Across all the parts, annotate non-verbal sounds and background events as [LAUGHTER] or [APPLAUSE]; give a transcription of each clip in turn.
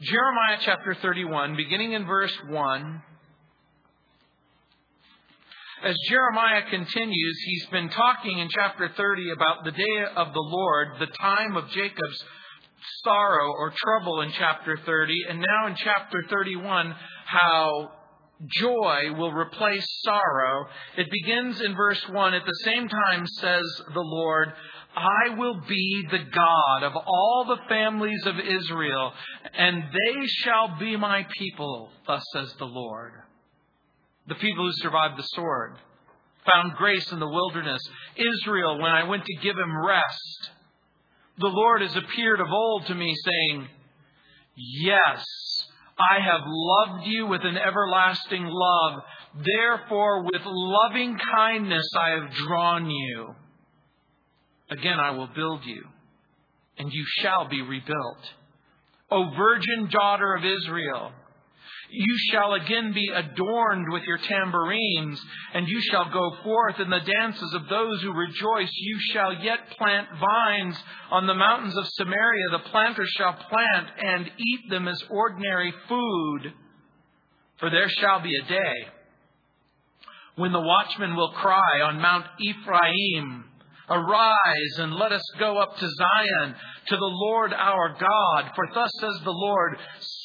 Jeremiah chapter 31, beginning in verse 1. As Jeremiah continues, he's been talking in chapter 30 about the day of the Lord, the time of Jacob's sorrow or trouble in chapter 30, and now in chapter 31, how joy will replace sorrow. It begins in verse 1. At the same time, says the Lord, I will be the God of all the families of Israel, and they shall be my people, thus says the Lord. The people who survived the sword found grace in the wilderness. Israel, when I went to give him rest, the Lord has appeared of old to me, saying, Yes, I have loved you with an everlasting love. Therefore, with loving kindness I have drawn you. Again, I will build you, and you shall be rebuilt. O virgin daughter of Israel, you shall again be adorned with your tambourines, and you shall go forth in the dances of those who rejoice. You shall yet plant vines on the mountains of Samaria. The planter shall plant and eat them as ordinary food. For there shall be a day when the watchman will cry on Mount Ephraim, Arise and let us go up to Zion, to the Lord our God. For thus says the Lord,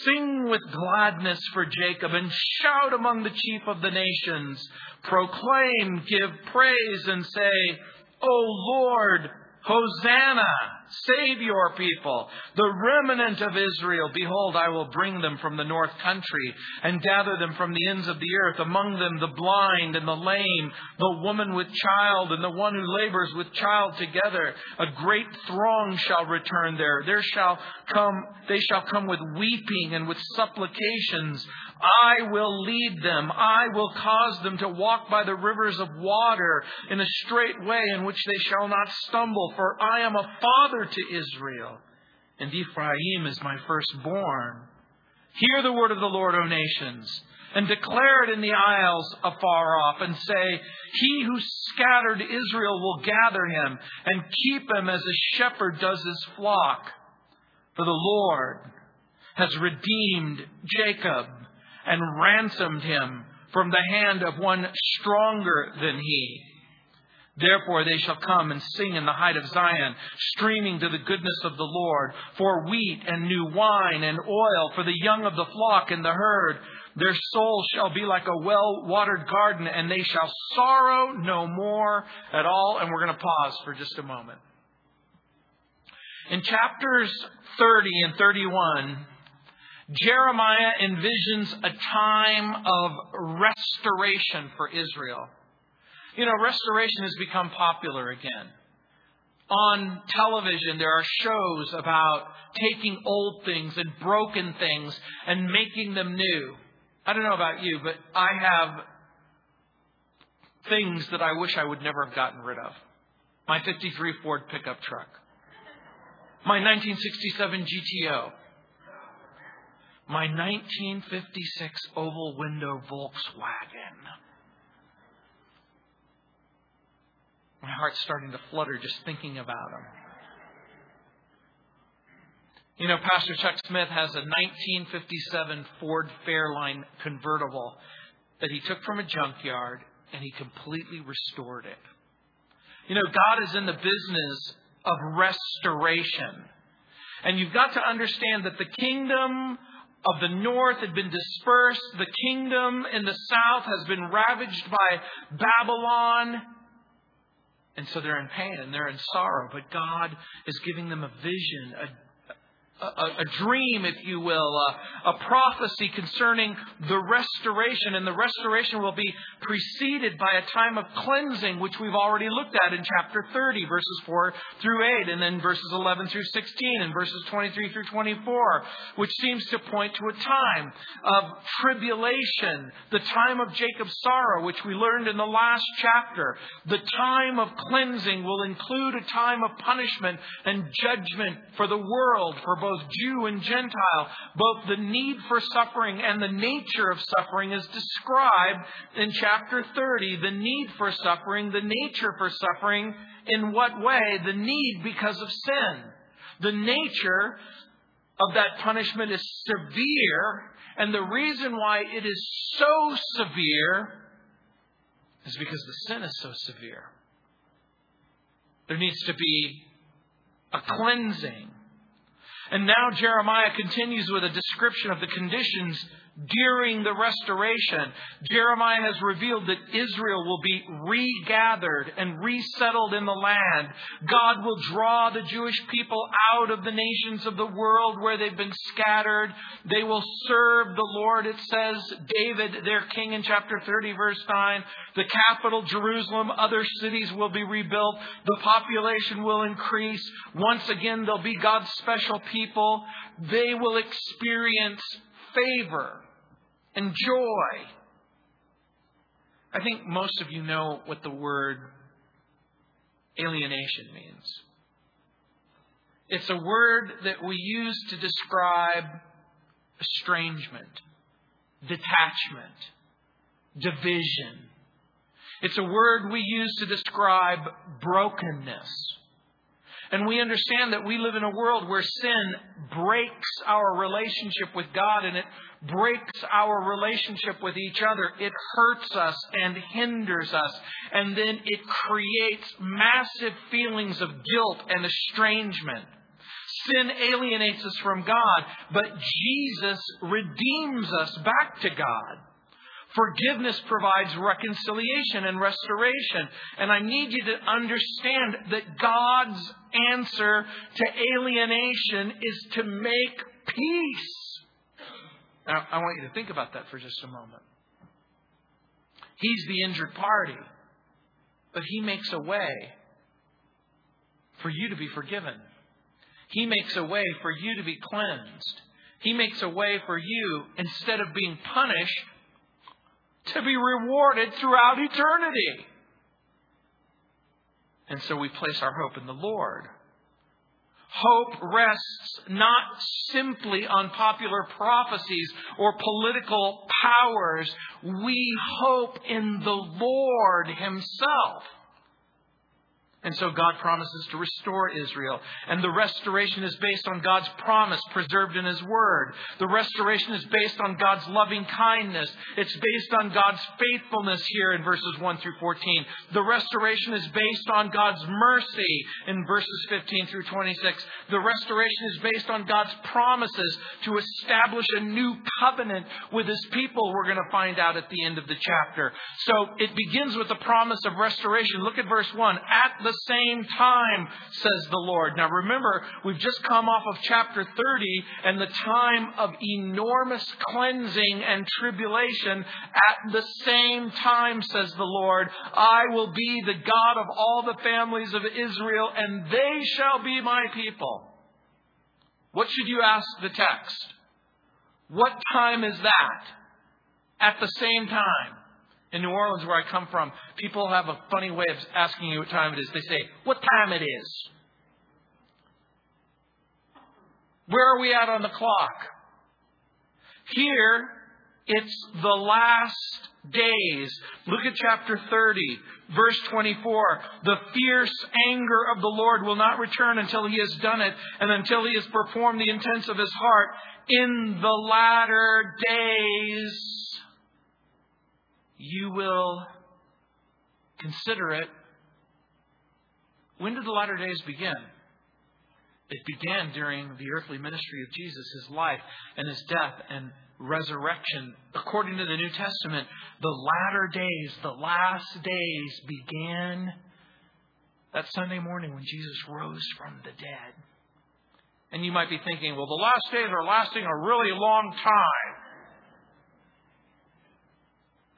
Sing with gladness for Jacob and shout among the chief of the nations. Proclaim, give praise and say, O Lord, Hosanna! Save your people, the remnant of Israel. Behold, I will bring them from the north country and gather them from the ends of the earth, among them the blind and the lame, the woman with child and the one who labors with child together. A great throng shall return there. There shall come, they shall come with weeping and with supplications. I will lead them. I will cause them to walk by the rivers of water in a straight way in which they shall not stumble. For I am a father to Israel, and Ephraim is my firstborn. Hear the word of the Lord, O nations, and declare it in the isles afar off, and say, He who scattered Israel will gather him, and keep him as a shepherd does his flock. For the Lord has redeemed Jacob and ransomed him from the hand of one stronger than he. Therefore they shall come and sing in the height of Zion, streaming to the goodness of the Lord, for wheat and new wine and oil, for the young of the flock and the herd. Their soul shall be like a well watered garden, and they shall sorrow no more at all. And we're going to pause for just a moment. In chapters 30 and 31, Jeremiah envisions a time of restoration for Israel. You know, restoration has become popular again. On television, there are shows about taking old things and broken things and making them new. I don't know about you, but I have things that I wish I would never have gotten rid of. My 53 Ford pickup truck. My 1967 GTO my 1956 oval window Volkswagen. My heart's starting to flutter just thinking about them. You know, Pastor Chuck Smith has a 1957 Ford Fairlane convertible that he took from a junkyard and he completely restored it. You know, God is in the business of restoration. And you've got to understand that the kingdom of the north had been dispersed. The kingdom in the south has been ravaged by Babylon. And so they're in pain and they're in sorrow. But God is giving them a vision, a a, a, dream, if you will, a, a prophecy concerning the restoration. And the restoration will be preceded by a time of cleansing, which we've already looked at in chapter 30, verses 4 through 8, and then verses 11 through 16, and verses 23 through 24, which seems to point to a time of tribulation, the time of Jacob's sorrow, which we learned in the last chapter. The time of cleansing will include a time of punishment and judgment for the world, for both both Jew and Gentile. Both the need for suffering and the nature of suffering is described in chapter 30. The need for suffering, the nature for suffering, in what way? The need because of sin. The nature of that punishment is severe, and the reason why it is so severe is because the sin is so severe. There needs to be a cleansing. And now Jeremiah continues with a description of the conditions during the restoration. Jeremiah has revealed that Israel will be regathered and resettled in the land. God will draw the Jewish people out of the nations of the world where they've been scattered. They will serve the Lord. It says David, their king in chapter 30 verse 9. The capital, Jerusalem, other cities will be rebuilt. The population will increase. Once again, they'll be God's special people. They will experience favor and joy. I think most of you know what the word alienation means. It's a word that we use to describe estrangement, detachment, division. It's a word we use to describe brokenness. And we understand that we live in a world where sin breaks our relationship with God and it breaks our relationship with each other. It hurts us and hinders us. And then it creates massive feelings of guilt and estrangement. Sin alienates us from God, but Jesus redeems us back to God. Forgiveness provides reconciliation and restoration. And I need you to understand that God's answer to alienation is to make peace. Now, I want you to think about that for just a moment. He's the injured party, but He makes a way for you to be forgiven. He makes a way for you to be cleansed. He makes a way for you, instead of being punished, to be rewarded throughout eternity. And so we place our hope in the Lord. Hope rests not simply on popular prophecies or political powers. We hope in the Lord Himself. And so God promises to restore Israel. And the restoration is based on God's promise preserved in His Word. The restoration is based on God's loving kindness. It's based on God's faithfulness here in verses 1 through 14. The restoration is based on God's mercy in verses 15 through 26. The restoration is based on God's promises to establish a new covenant with His people, we're going to find out at the end of the chapter. So it begins with the promise of restoration. Look at verse 1. At the the same time, says the Lord. Now remember, we've just come off of chapter 30 and the time of enormous cleansing and tribulation. At the same time, says the Lord, I will be the God of all the families of Israel and they shall be my people. What should you ask the text? What time is that? At the same time. In New Orleans, where I come from, people have a funny way of asking you what time it is. They say, What time it is? Where are we at on the clock? Here, it's the last days. Look at chapter 30, verse 24. The fierce anger of the Lord will not return until he has done it and until he has performed the intents of his heart. In the latter days, you will consider it. When did the latter days begin? It began during the earthly ministry of Jesus, his life and his death and resurrection. According to the New Testament, the latter days, the last days began that Sunday morning when Jesus rose from the dead. And you might be thinking, well, the last days are lasting a really long time.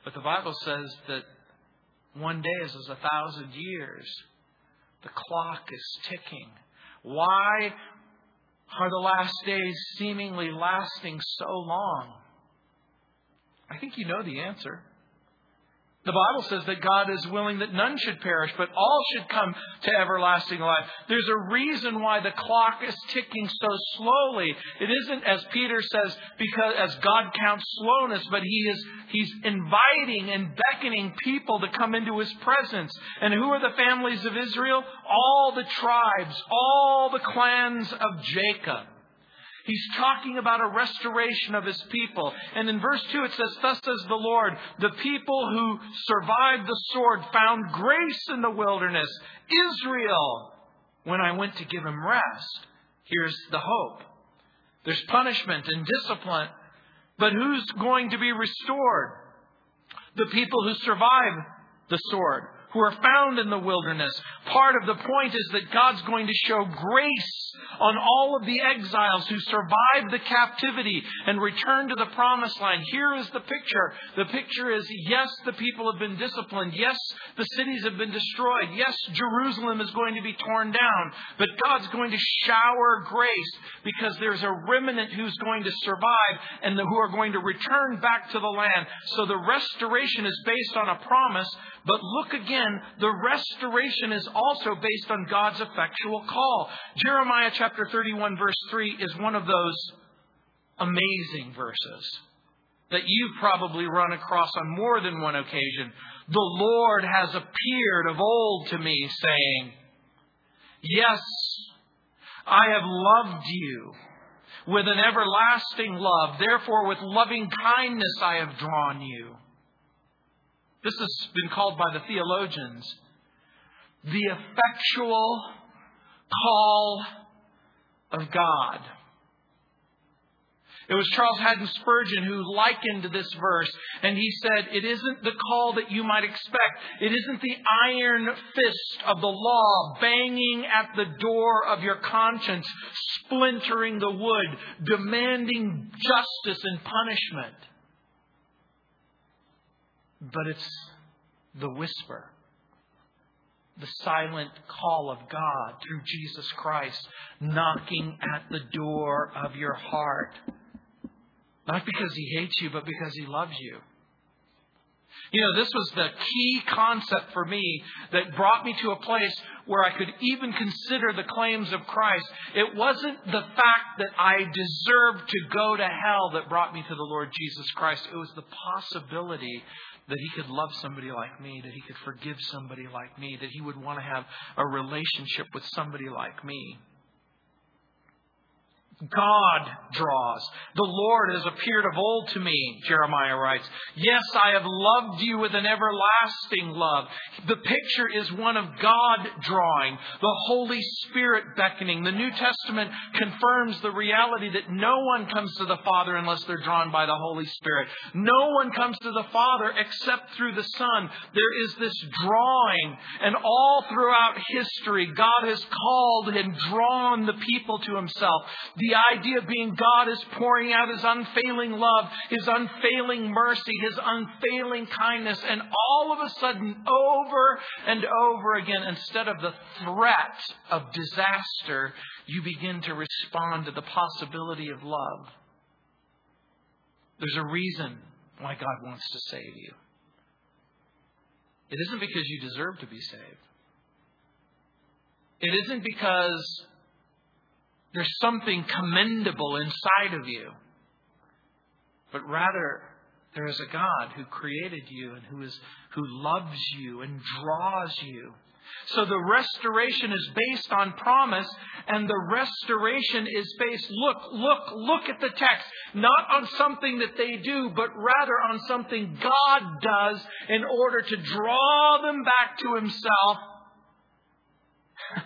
But the Bible says that one day is as a thousand years. The clock is ticking. Why are the last days seemingly lasting so long? I think you know the answer. The Bible says that God is willing that none should perish, but all should come to everlasting life. There's a reason why the clock is ticking so slowly. It isn't, as Peter says, because as God counts slowness, but He is He's inviting and beckoning people to come into His presence. And who are the families of Israel? All the tribes, all the clans of Jacob. He's talking about a restoration of his people. And in verse 2 it says, Thus says the Lord, the people who survived the sword found grace in the wilderness. Israel, when I went to give him rest. Here's the hope. There's punishment and discipline. But who's going to be restored? The people who survive the sword who are found in the wilderness. Part of the point is that God's going to show grace on all of the exiles who survived the captivity and returned to the promised land. Here is the picture. The picture is yes, the people have been disciplined. Yes, the cities have been destroyed. Yes, Jerusalem is going to be torn down. But God's going to shower grace because there's a remnant who's going to survive and who are going to return back to the land. So the restoration is based on a promise. But look again, the restoration is also based on God's effectual call. Jeremiah chapter 31 verse 3 is one of those amazing verses that you've probably run across on more than one occasion. The Lord has appeared of old to me, saying, Yes, I have loved you with an everlasting love. Therefore, with loving kindness I have drawn you. This has been called by the theologians the effectual call of God. It was Charles Haddon Spurgeon who likened this verse, and he said, It isn't the call that you might expect. It isn't the iron fist of the law banging at the door of your conscience, splintering the wood, demanding justice and punishment. But it's the whisper the silent call of God through Jesus Christ knocking at the door of your heart. Not because he hates you, but because he loves you. You know, this was the key concept for me that brought me to a place where I could even consider the claims of Christ. It wasn't the fact that I deserved to go to hell that brought me to the Lord Jesus Christ. It was the possibility that he could love somebody like me, that he could forgive somebody like me, that he would want to have a relationship with somebody like me. God draws. The Lord has appeared of old to me, Jeremiah writes. Yes, I have loved you with an everlasting love. The picture is one of God drawing, the Holy Spirit beckoning. The New Testament confirms the reality that no one comes to the Father unless they're drawn by the Holy Spirit. No one comes to the Father except through the Son. There is this drawing, and all throughout history, God has called and drawn the people to Himself. The the idea of being God is pouring out His unfailing love, His unfailing mercy, His unfailing kindness, and all of a sudden, over and over again, instead of the threat of disaster, you begin to respond to the possibility of love. There's a reason why God wants to save you. It isn't because you deserve to be saved. It isn't because there's something commendable inside of you. But rather, there is a God who created you and who is who loves you and draws you. So the restoration is based on promise, and the restoration is based, look, look, look at the text, not on something that they do, but rather on something God does in order to draw them back to Himself.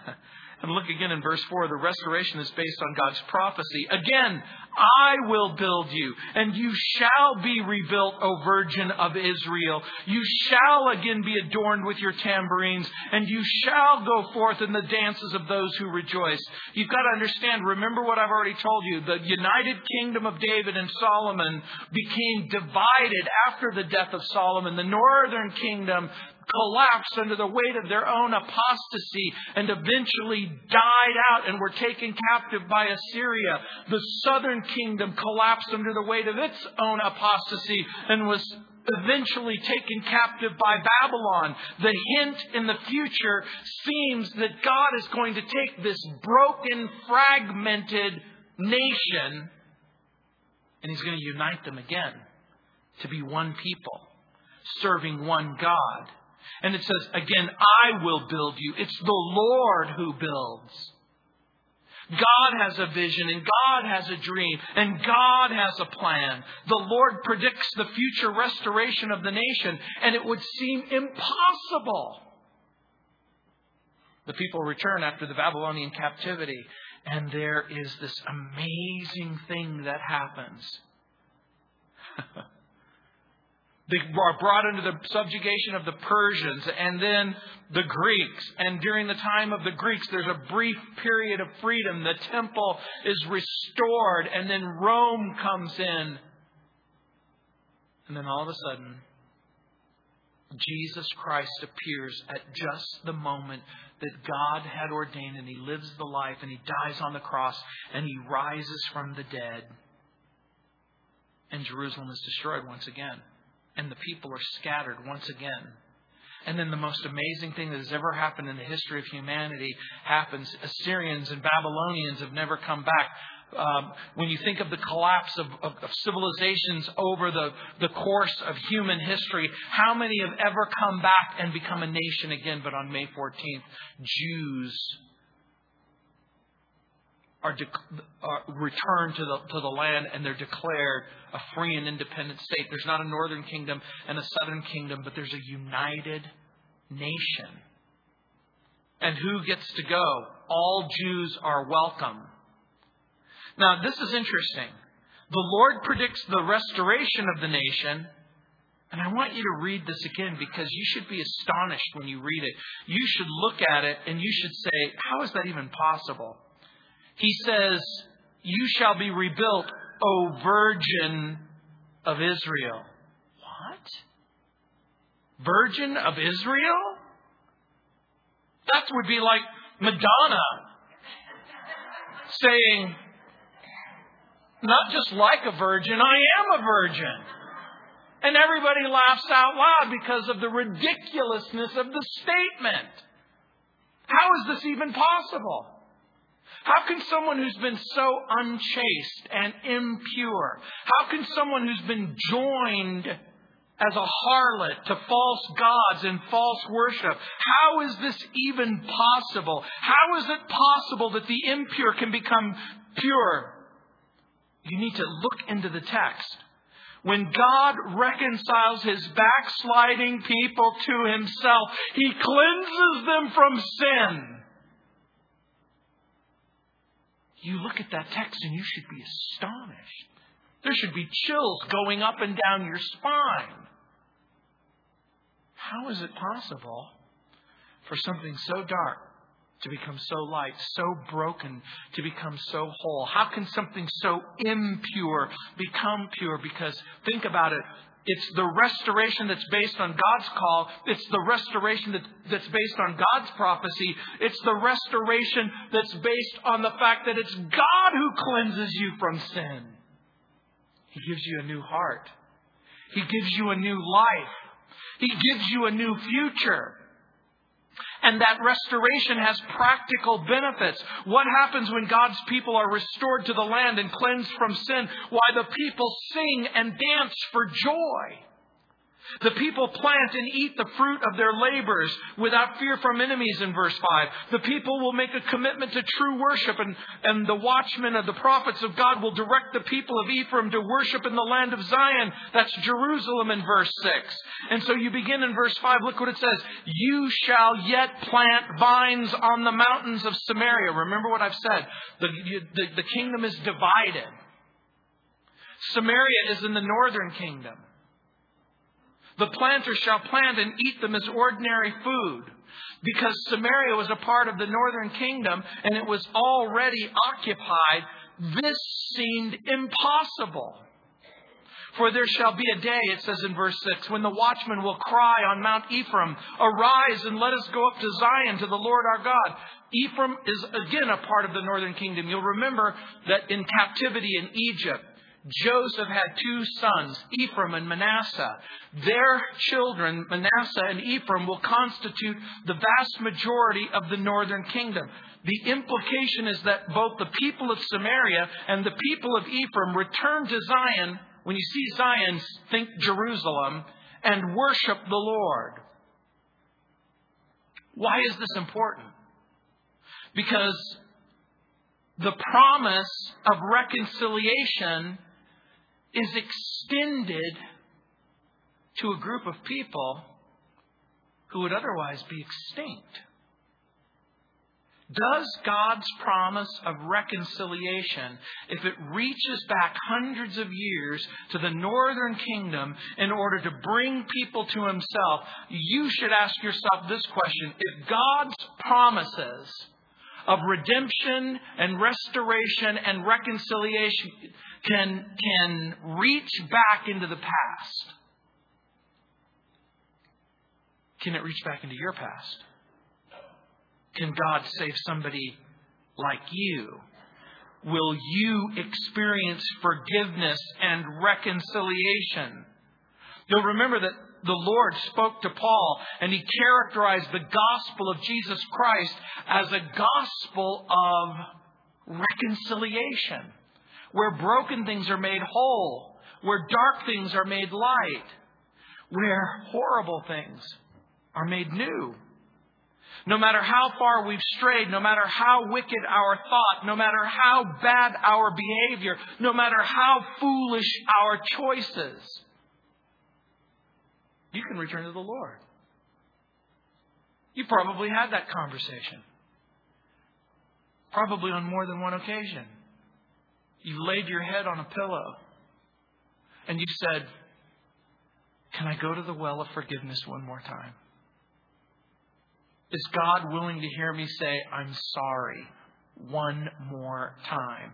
[LAUGHS] And look again in verse 4 the restoration is based on God's prophecy. Again, I will build you, and you shall be rebuilt, O Virgin of Israel. You shall again be adorned with your tambourines, and you shall go forth in the dances of those who rejoice. You've got to understand, remember what I've already told you. The united kingdom of David and Solomon became divided after the death of Solomon. The northern kingdom collapsed under the weight of their own apostasy and eventually died out and were taken captive by Assyria. The southern kingdom collapsed under the weight of its own apostasy and was eventually taken captive by Babylon. The hint in the future seems that God is going to take this broken, fragmented nation and He's going to unite them again to be one people, serving one God. And it says, again, I will build you. It's the Lord who builds. God has a vision and God has a dream and God has a plan. The Lord predicts the future restoration of the nation and it would seem impossible. The people return after the Babylonian captivity and there is this amazing thing that happens. [LAUGHS] They are brought under the subjugation of the Persians and then the Greeks. And during the time of the Greeks, there's a brief period of freedom. The temple is restored, and then Rome comes in. And then all of a sudden, Jesus Christ appears at just the moment that God had ordained, and He lives the life, and He dies on the cross, and He rises from the dead. And Jerusalem is destroyed once again and the people are scattered once again. And then the most amazing thing that has ever happened in the history of humanity happens. Assyrians and Babylonians have never come back. Um, when you think of the collapse of, of, of, civilizations over the, the course of human history, how many have ever come back and become a nation again? But on May 14th, Jews are, de- are returned to the, to the land and they're declared a free and independent state. There's not a northern kingdom and a southern kingdom, but there's a united nation. And who gets to go? All Jews are welcome. Now, this is interesting. The Lord predicts the restoration of the nation. And I want you to read this again because you should be astonished when you read it. You should look at it and you should say, How is that even possible? He says, You shall be rebuilt, O Virgin of Israel. What? Virgin of Israel? That would be like Madonna saying, Not just like a virgin, I am a virgin. And everybody laughs out loud because of the ridiculousness of the statement. How is this even possible? How can someone who's been so unchaste and impure, how can someone who's been joined as a harlot to false gods and false worship, how is this even possible? How is it possible that the impure can become pure? You need to look into the text. When God reconciles his backsliding people to himself, he cleanses them from sin. You look at that text and you should be astonished. There should be chills going up and down your spine. How is it possible for something so dark to become so light, so broken to become so whole? How can something so impure become pure? Because think about it. It's the restoration that's based on God's call. It's the restoration that, that's based on God's prophecy. It's the restoration that's based on the fact that it's God who cleanses you from sin. He gives you a new heart. He gives you a new life. He gives you a new future. And that restoration has practical benefits. What happens when God's people are restored to the land and cleansed from sin? Why, the people sing and dance for joy. The people plant and eat the fruit of their labors without fear from enemies in verse 5. The people will make a commitment to true worship, and, and the watchmen of the prophets of God will direct the people of Ephraim to worship in the land of Zion. That's Jerusalem in verse 6. And so you begin in verse 5. Look what it says. You shall yet plant vines on the mountains of Samaria. Remember what I've said. The, the, the kingdom is divided. Samaria is in the northern kingdom. The planters shall plant and eat them as ordinary food. Because Samaria was a part of the northern kingdom and it was already occupied, this seemed impossible. For there shall be a day, it says in verse 6, when the watchman will cry on Mount Ephraim, Arise and let us go up to Zion to the Lord our God. Ephraim is again a part of the northern kingdom. You'll remember that in captivity in Egypt, Joseph had two sons, Ephraim and Manasseh. Their children, Manasseh and Ephraim, will constitute the vast majority of the northern kingdom. The implication is that both the people of Samaria and the people of Ephraim return to Zion. When you see Zion, think Jerusalem and worship the Lord. Why is this important? Because the promise of reconciliation is extended to a group of people who would otherwise be extinct. Does God's promise of reconciliation, if it reaches back hundreds of years to the northern kingdom in order to bring people to Himself, you should ask yourself this question. If God's promises of redemption and restoration and reconciliation can, can reach back into the past, can it reach back into your past? Can God save somebody like you? Will you experience forgiveness and reconciliation? You'll remember that the Lord spoke to Paul and he characterized the gospel of Jesus Christ as a gospel of reconciliation, where broken things are made whole, where dark things are made light, where horrible things are made new. No matter how far we've strayed, no matter how wicked our thought, no matter how bad our behavior, no matter how foolish our choices, you can return to the Lord. You probably had that conversation. Probably on more than one occasion. You laid your head on a pillow and you said, Can I go to the well of forgiveness one more time? Is God willing to hear me say, I'm sorry, one more time?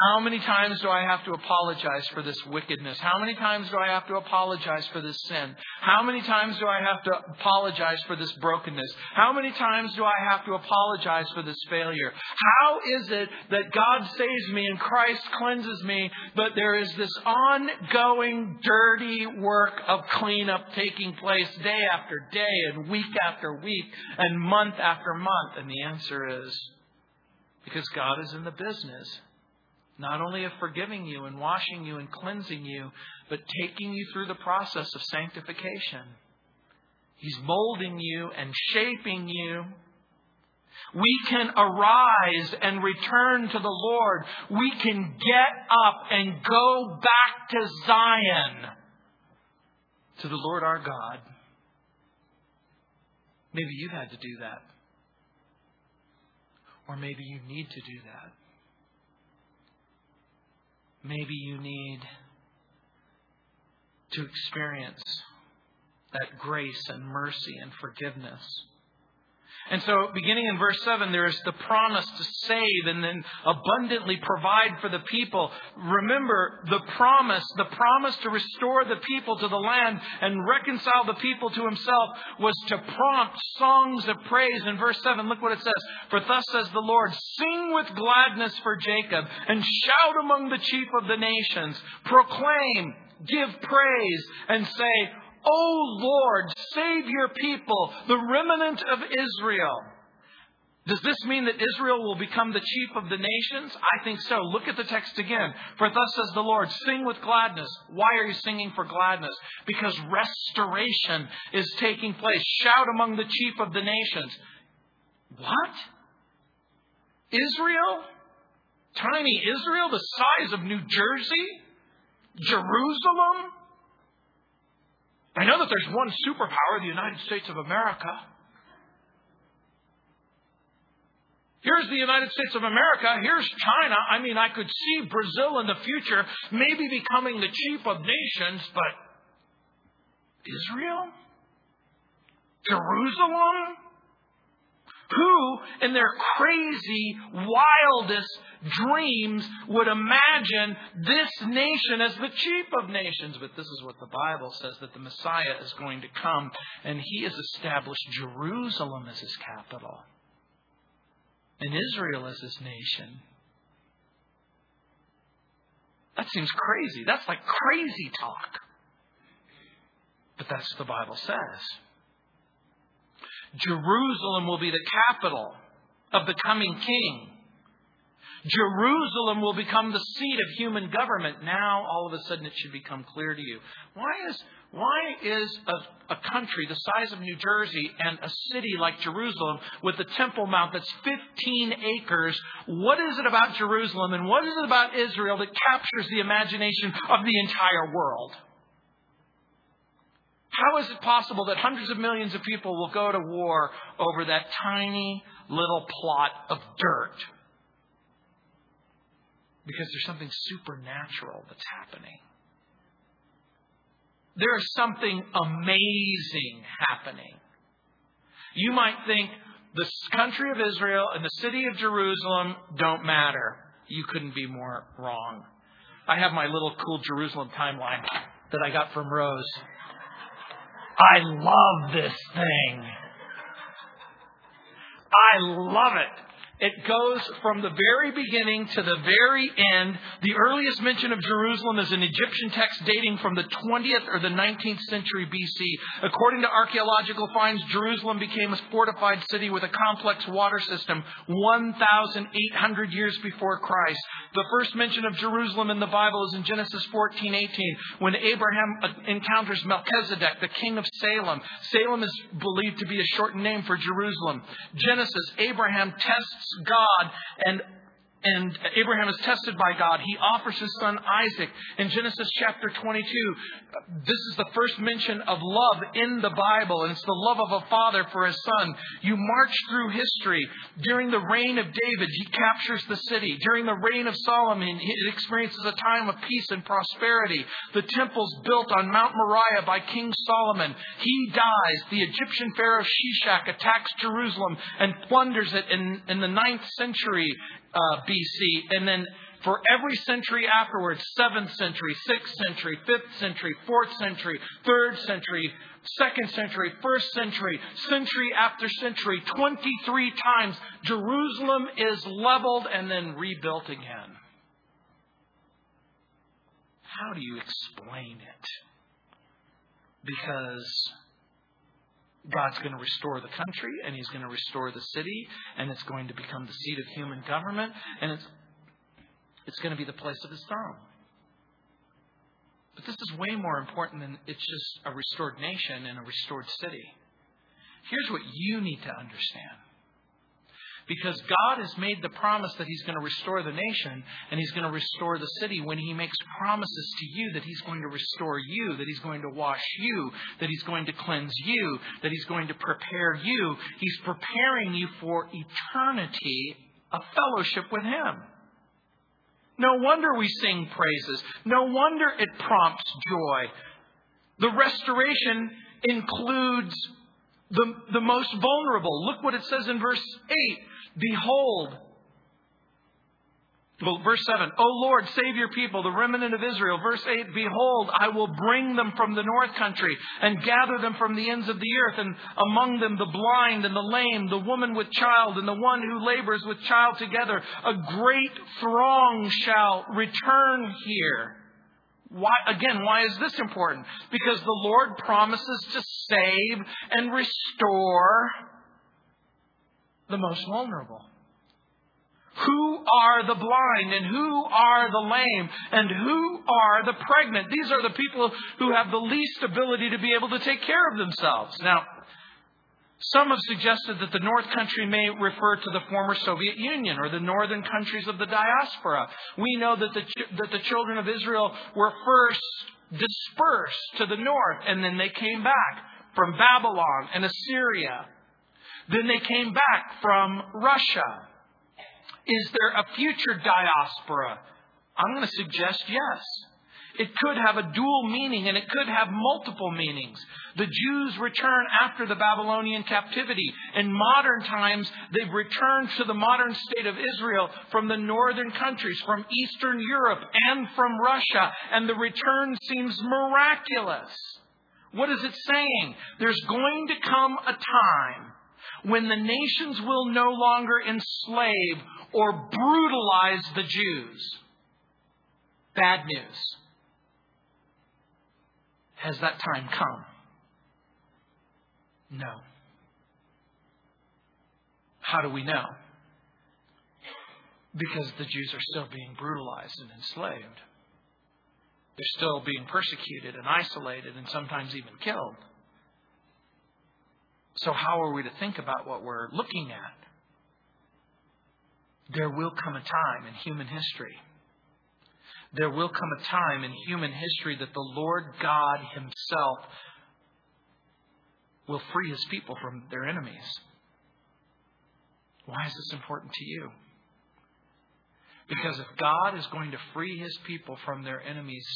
How many times do I have to apologize for this wickedness? How many times do I have to apologize for this sin? How many times do I have to apologize for this brokenness? How many times do I have to apologize for this failure? How is it that God saves me and Christ cleanses me, but there is this ongoing dirty work of cleanup taking place day after day and week after week and month after month? And the answer is because God is in the business not only of forgiving you and washing you and cleansing you, but taking you through the process of sanctification. He's molding you and shaping you. We can arise and return to the Lord. We can get up and go back to Zion, to the Lord our God. Maybe you've had to do that. Or maybe you need to do that. Maybe you need to experience that grace and mercy and forgiveness. And so, beginning in verse 7, there is the promise to save and then abundantly provide for the people. Remember, the promise, the promise to restore the people to the land and reconcile the people to himself was to prompt songs of praise. In verse 7, look what it says. For thus says the Lord, sing with gladness for Jacob and shout among the chief of the nations. Proclaim, give praise, and say, O Lord, save your people, the remnant of Israel. Does this mean that Israel will become the chief of the nations? I think so. Look at the text again. For thus says the Lord, sing with gladness. Why are you singing for gladness? Because restoration is taking place. Shout among the chief of the nations. What? Israel? Tiny Israel, the size of New Jersey? Jerusalem? I know that there's one superpower, the United States of America. Here's the United States of America. Here's China. I mean, I could see Brazil in the future maybe becoming the chief of nations, but Israel? Jerusalem? Who, in their crazy, wildest dreams, would imagine this nation as the chief of nations? But this is what the Bible says that the Messiah is going to come, and he has established Jerusalem as his capital, and Israel as his nation. That seems crazy. That's like crazy talk. But that's what the Bible says. Jerusalem will be the capital of the coming king. Jerusalem will become the seat of human government. Now, all of a sudden, it should become clear to you. Why is, why is a, a country the size of New Jersey and a city like Jerusalem with the Temple Mount that's 15 acres, what is it about Jerusalem and what is it about Israel that captures the imagination of the entire world? How is it possible that hundreds of millions of people will go to war over that tiny little plot of dirt? Because there's something supernatural that's happening. There is something amazing happening. You might think the country of Israel and the city of Jerusalem don't matter. You couldn't be more wrong. I have my little cool Jerusalem timeline that I got from Rose. I love this thing. I love it. It goes from the very beginning to the very end. The earliest mention of Jerusalem is an Egyptian text dating from the 20th or the 19th century BC. According to archaeological finds, Jerusalem became a fortified city with a complex water system 1,800 years before Christ. The first mention of Jerusalem in the Bible is in Genesis 14:18, when Abraham uh, encounters Melchizedek, the king of Salem. Salem is believed to be a shortened name for Jerusalem. Genesis, Abraham tests God and and Abraham is tested by God. He offers his son Isaac. In Genesis chapter 22, this is the first mention of love in the Bible, and it's the love of a father for his son. You march through history. During the reign of David, he captures the city. During the reign of Solomon, it experiences a time of peace and prosperity. The temple's built on Mount Moriah by King Solomon. He dies. The Egyptian pharaoh Shishak attacks Jerusalem and plunders it in, in the ninth century uh, BC, and then for every century afterwards 7th century, 6th century, 5th century, 4th century, 3rd century, 2nd century, 1st century, century after century, 23 times, Jerusalem is leveled and then rebuilt again. How do you explain it? Because God's going to restore the country and He's going to restore the city and it's going to become the seat of human government and it's, it's going to be the place of His throne. But this is way more important than it's just a restored nation and a restored city. Here's what you need to understand because God has made the promise that He's going to restore the nation and He's going to restore the city. When He makes promises to you that He's going to restore you, that He's going to wash you, that He's going to cleanse you, that He's going to prepare you, He's preparing you for eternity of fellowship with Him. No wonder we sing praises. No wonder it prompts joy. The restoration includes the, the most vulnerable. Look what it says in verse 8. Behold, well, verse 7, O Lord, save your people, the remnant of Israel. Verse 8, Behold, I will bring them from the north country and gather them from the ends of the earth, and among them the blind and the lame, the woman with child, and the one who labors with child together. A great throng shall return here. Why, again, why is this important? Because the Lord promises to save and restore the most vulnerable. Who are the blind and who are the lame and who are the pregnant? These are the people who have the least ability to be able to take care of themselves. Now, some have suggested that the North Country may refer to the former Soviet Union or the northern countries of the diaspora. We know that the, that the children of Israel were first dispersed to the north and then they came back from Babylon and Assyria then they came back from Russia. Is there a future diaspora? I'm going to suggest yes. It could have a dual meaning and it could have multiple meanings. The Jews return after the Babylonian captivity. In modern times, they've returned to the modern state of Israel from the northern countries, from Eastern Europe, and from Russia. And the return seems miraculous. What is it saying? There's going to come a time when the nations will no longer enslave or brutalize the Jews. Bad news. Has that time come? No. How do we know? Because the Jews are still being brutalized and enslaved. They're still being persecuted and isolated and sometimes even killed. So, how are we to think about what we're looking at? There will come a time in human history. There will come a time in human history that the Lord God Himself will free His people from their enemies. Why is this important to you? Because if God is going to free His people from their enemies,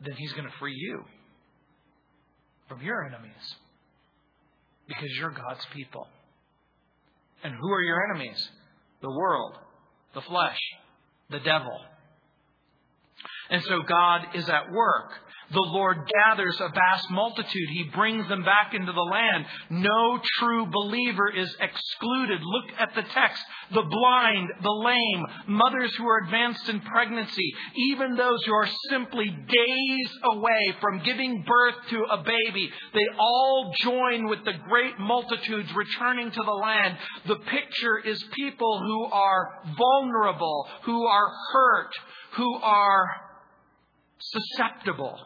then He's going to free you from your enemies. Because you're God's people. And who are your enemies? the world, the flesh, the devil. And so God is at work. The Lord gathers a vast multitude. He brings them back into the land. No true believer is excluded. Look at the text. The blind, the lame, mothers who are advanced in pregnancy, even those who are simply days away from giving birth to a baby, they all join with the great multitudes returning to the land. The picture is people who are vulnerable, who are hurt, who are susceptible.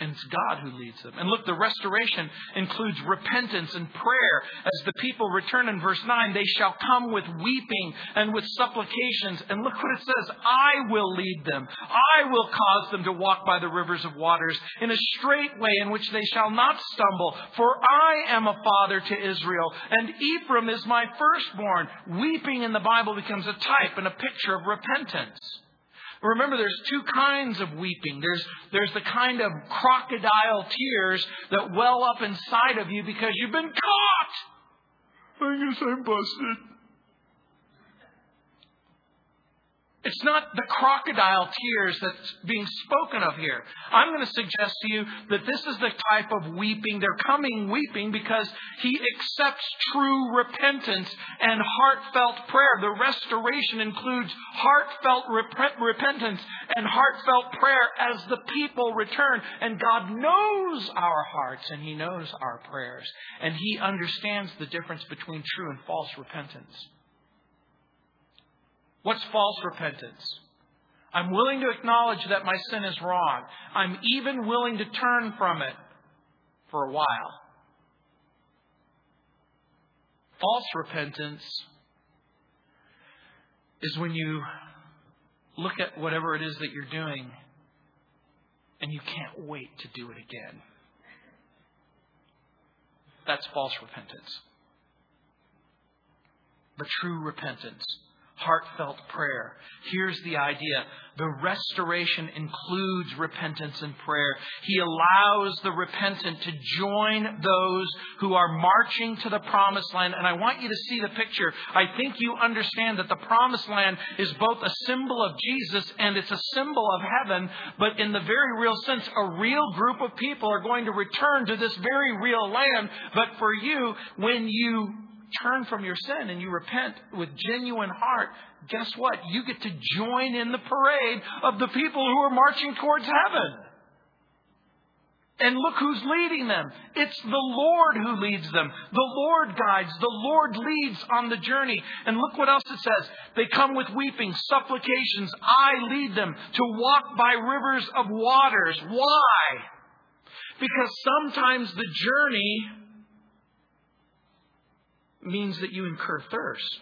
And it's God who leads them. And look, the restoration includes repentance and prayer. As the people return in verse 9, they shall come with weeping and with supplications. And look what it says I will lead them. I will cause them to walk by the rivers of waters in a straight way in which they shall not stumble. For I am a father to Israel, and Ephraim is my firstborn. Weeping in the Bible becomes a type and a picture of repentance. Remember, there's two kinds of weeping. There's, there's the kind of crocodile tears that well up inside of you because you've been caught. I guess I'm busted. It's not the crocodile tears that's being spoken of here. I'm going to suggest to you that this is the type of weeping. They're coming weeping because he accepts true repentance and heartfelt prayer. The restoration includes heartfelt rep- repentance and heartfelt prayer as the people return. And God knows our hearts and he knows our prayers. And he understands the difference between true and false repentance. What's false repentance? I'm willing to acknowledge that my sin is wrong. I'm even willing to turn from it for a while. False repentance is when you look at whatever it is that you're doing and you can't wait to do it again. That's false repentance. But true repentance heartfelt prayer. Here's the idea. The restoration includes repentance and prayer. He allows the repentant to join those who are marching to the promised land. And I want you to see the picture. I think you understand that the promised land is both a symbol of Jesus and it's a symbol of heaven. But in the very real sense, a real group of people are going to return to this very real land. But for you, when you turn from your sin and you repent with genuine heart, guess what? You get to join in the parade of the people who are marching towards heaven. And look who's leading them. It's the Lord who leads them. The Lord guides. The Lord leads on the journey. And look what else it says. They come with weeping, supplications. I lead them to walk by rivers of waters. Why? Because sometimes the journey means that you incur thirst.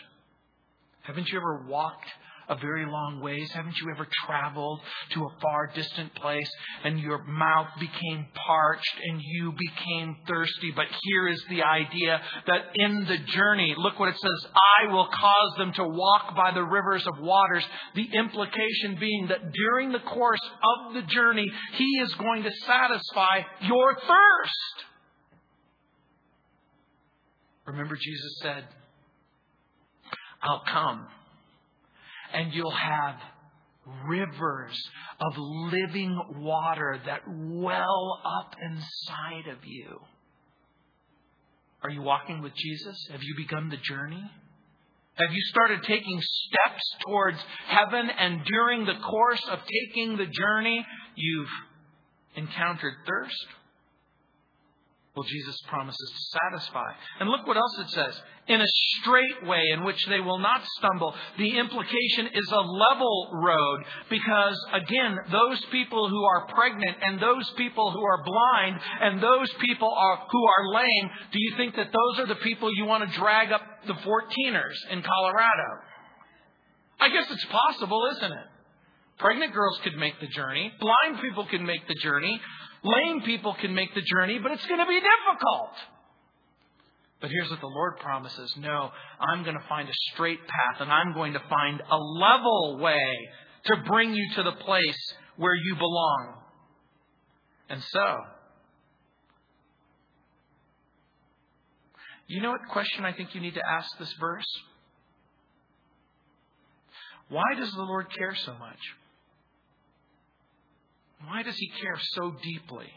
Haven't you ever walked a very long ways? Haven't you ever traveled to a far distant place and your mouth became parched and you became thirsty? But here is the idea that in the journey, look what it says, I will cause them to walk by the rivers of waters. The implication being that during the course of the journey, He is going to satisfy your thirst. Remember, Jesus said, I'll come and you'll have rivers of living water that well up inside of you. Are you walking with Jesus? Have you begun the journey? Have you started taking steps towards heaven and during the course of taking the journey, you've encountered thirst? Well, Jesus promises to satisfy. And look what else it says. In a straight way in which they will not stumble. The implication is a level road because, again, those people who are pregnant and those people who are blind and those people are, who are lame, do you think that those are the people you want to drag up the 14ers in Colorado? I guess it's possible, isn't it? Pregnant girls could make the journey. Blind people could make the journey. Lame people can make the journey, but it's going to be difficult. But here's what the Lord promises No, I'm going to find a straight path, and I'm going to find a level way to bring you to the place where you belong. And so, you know what question I think you need to ask this verse? Why does the Lord care so much? Why does he care so deeply?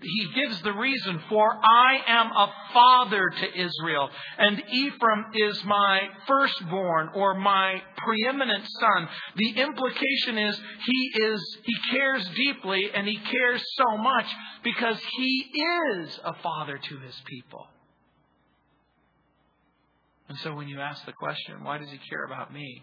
He gives the reason for I am a father to Israel, and Ephraim is my firstborn or my preeminent son. The implication is he is he cares deeply and he cares so much because he is a father to his people. And so when you ask the question, why does he care about me?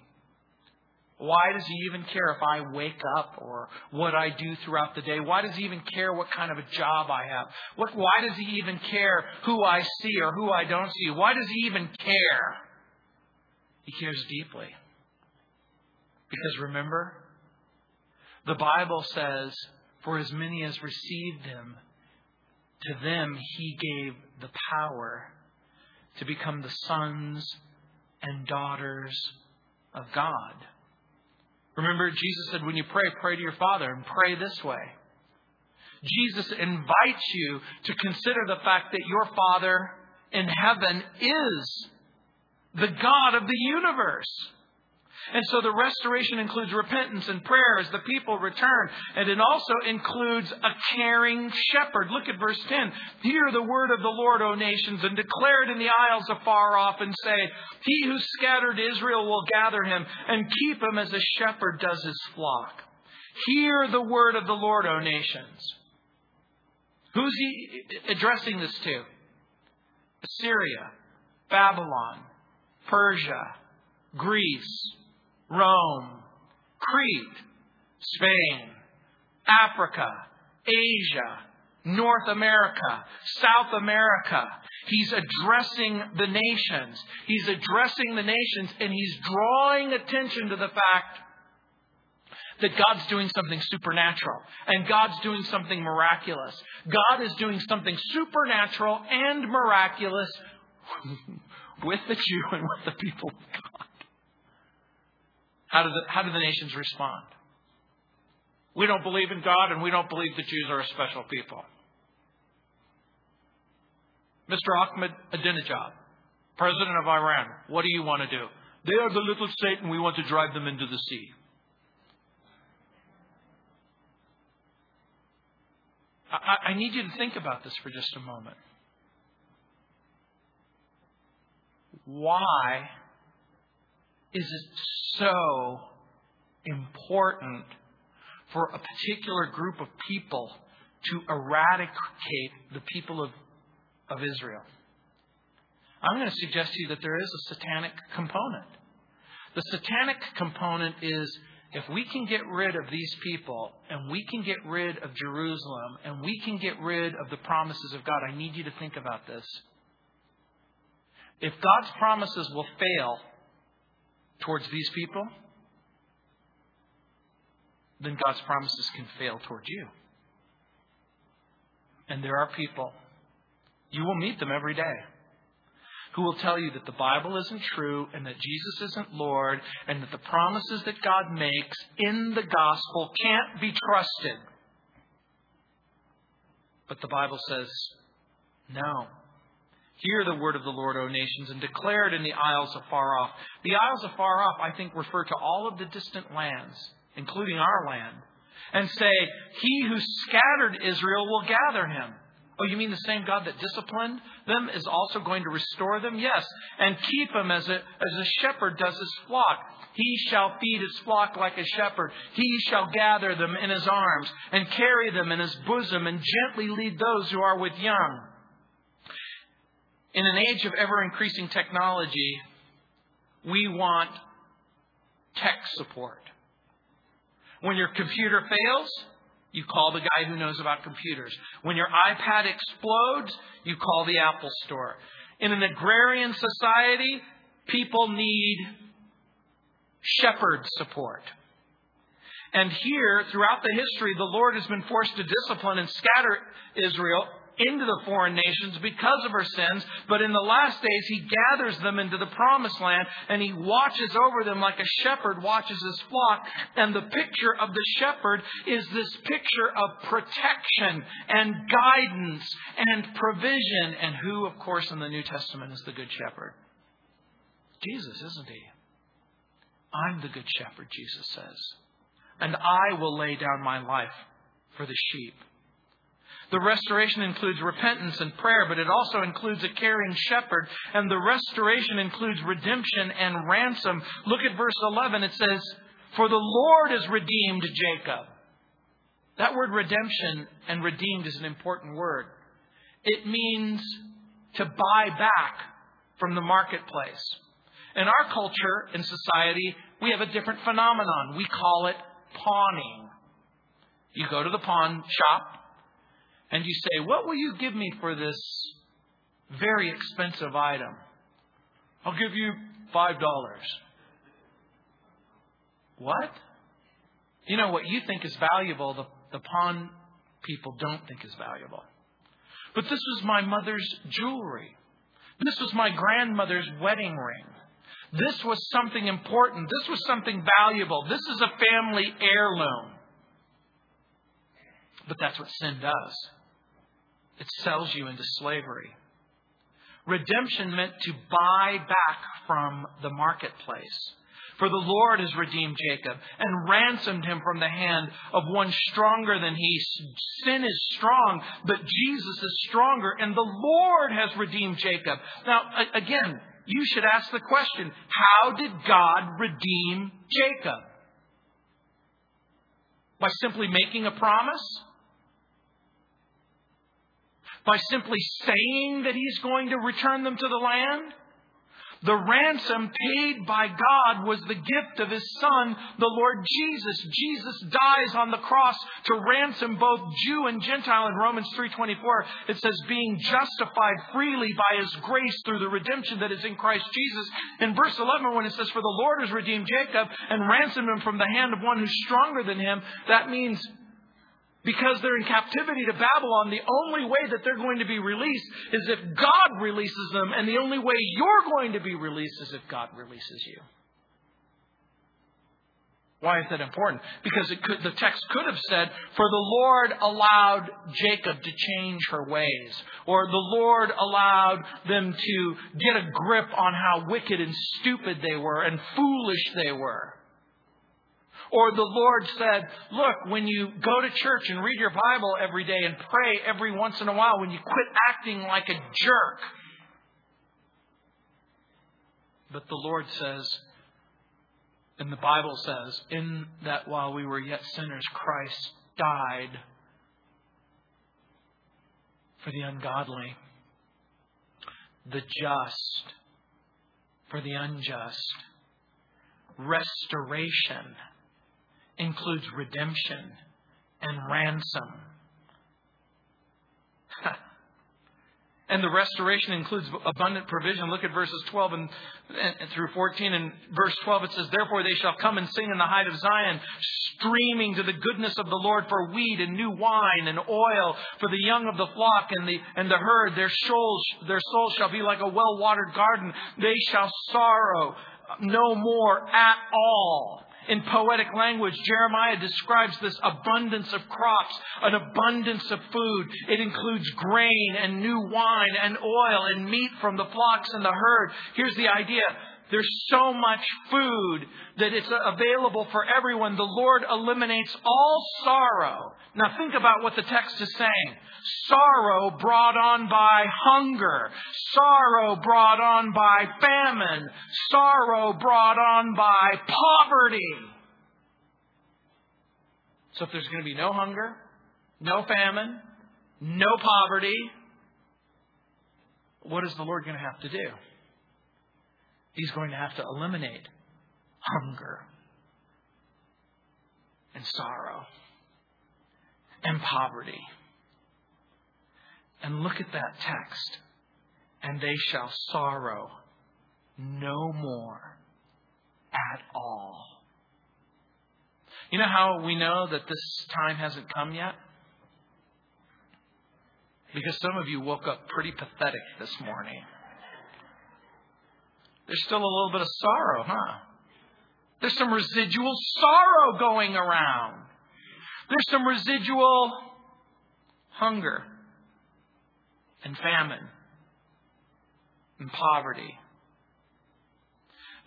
Why does he even care if I wake up or what I do throughout the day? Why does he even care what kind of a job I have? What, why does he even care who I see or who I don't see? Why does he even care? He cares deeply. Because remember, the Bible says, For as many as received him, to them he gave the power to become the sons and daughters of God. Remember, Jesus said, when you pray, pray to your Father and pray this way. Jesus invites you to consider the fact that your Father in heaven is the God of the universe. And so the restoration includes repentance and prayer as the people return. And it also includes a caring shepherd. Look at verse 10. Hear the word of the Lord, O nations, and declare it in the isles afar off, and say, He who scattered Israel will gather him and keep him as a shepherd does his flock. Hear the word of the Lord, O nations. Who's he addressing this to? Assyria, Babylon, Persia, Greece, Rome, Crete, Spain, Africa, Asia, North America, South America. He's addressing the nations. He's addressing the nations and he's drawing attention to the fact that God's doing something supernatural and God's doing something miraculous. God is doing something supernatural and miraculous [LAUGHS] with the Jew and with the people of God. How do the, how do the nations respond? We don't believe in God and we don't believe the Jews are a special people. Mr. Ahmed Ahmadinejad, president of Iran, what do you want to do? They are the little Satan. We want to drive them into the sea. I, I need you to think about this for just a moment. Why is it so important for a particular group of people to eradicate the people of, of Israel? I'm going to suggest to you that there is a satanic component. The satanic component is if we can get rid of these people and we can get rid of Jerusalem and we can get rid of the promises of God, I need you to think about this. If God's promises will fail towards these people, then God's promises can fail towards you. And there are people, you will meet them every day, who will tell you that the Bible isn't true and that Jesus isn't Lord and that the promises that God makes in the gospel can't be trusted. But the Bible says, no, Hear the word of the Lord, O nations, and declare it in the isles afar off. The isles afar off, I think, refer to all of the distant lands, including our land, and say, He who scattered Israel will gather him. Oh, you mean the same God that disciplined them is also going to restore them? Yes, and keep them as a, as a shepherd does his flock. He shall feed his flock like a shepherd. He shall gather them in his arms and carry them in his bosom and gently lead those who are with young. In an age of ever increasing technology, we want tech support. When your computer fails, you call the guy who knows about computers. When your iPad explodes, you call the Apple Store. In an agrarian society, people need shepherd support. And here, throughout the history, the Lord has been forced to discipline and scatter Israel into the foreign nations because of her sins, but in the last days he gathers them into the promised land and he watches over them like a shepherd watches his flock. And the picture of the shepherd is this picture of protection and guidance and provision. And who, of course, in the New Testament is the good shepherd? Jesus, isn't he? I'm the good shepherd, Jesus says. And I will lay down my life for the sheep. The restoration includes repentance and prayer, but it also includes a caring shepherd. And the restoration includes redemption and ransom. Look at verse 11. It says, For the Lord has redeemed Jacob. That word redemption and redeemed is an important word. It means to buy back from the marketplace. In our culture and society, we have a different phenomenon. We call it pawning. You go to the pawn shop, and you say, What will you give me for this very expensive item? I'll give you $5. What? You know, what you think is valuable, the, the pawn people don't think is valuable. But this was my mother's jewelry. This was my grandmother's wedding ring. This was something important. This was something valuable. This is a family heirloom. But that's what sin does. It sells you into slavery. Redemption meant to buy back from the marketplace. For the Lord has redeemed Jacob and ransomed him from the hand of one stronger than he. Sin is strong, but Jesus is stronger, and the Lord has redeemed Jacob. Now, again, you should ask the question how did God redeem Jacob? By simply making a promise? By simply saying that he's going to return them to the land? The ransom paid by God was the gift of his son, the Lord Jesus. Jesus dies on the cross to ransom both Jew and Gentile in Romans 3:24. It says being justified freely by his grace through the redemption that is in Christ Jesus. In verse 11 when it says for the Lord has redeemed Jacob and ransomed him from the hand of one who's stronger than him, that means because they're in captivity to Babylon, the only way that they're going to be released is if God releases them, and the only way you're going to be released is if God releases you. Why is that important? Because could, the text could have said, For the Lord allowed Jacob to change her ways, or the Lord allowed them to get a grip on how wicked and stupid they were and foolish they were. Or the Lord said, look, when you go to church and read your Bible every day and pray every once in a while, when you quit acting like a jerk. But the Lord says, and the Bible says, in that while we were yet sinners, Christ died for the ungodly, the just for the unjust, restoration includes redemption and ransom. and the restoration includes abundant provision. Look at verses 12 and, and, through 14. And verse 12 it says, Therefore they shall come and sing in the height of Zion, streaming to the goodness of the Lord for wheat and new wine and oil for the young of the flock and the and the herd. Their souls their souls shall be like a well watered garden. They shall sorrow no more at all in poetic language, Jeremiah describes this abundance of crops, an abundance of food. It includes grain and new wine and oil and meat from the flocks and the herd. Here's the idea There's so much food that it's available for everyone. The Lord eliminates all sorrow. Now think about what the text is saying. Sorrow brought on by hunger. Sorrow brought on by famine. Sorrow brought on by poverty. So if there's going to be no hunger, no famine, no poverty, what is the Lord going to have to do? He's going to have to eliminate hunger and sorrow and poverty. And look at that text. And they shall sorrow no more at all. You know how we know that this time hasn't come yet? Because some of you woke up pretty pathetic this morning. There's still a little bit of sorrow, huh? There's some residual sorrow going around. There's some residual hunger and famine and poverty.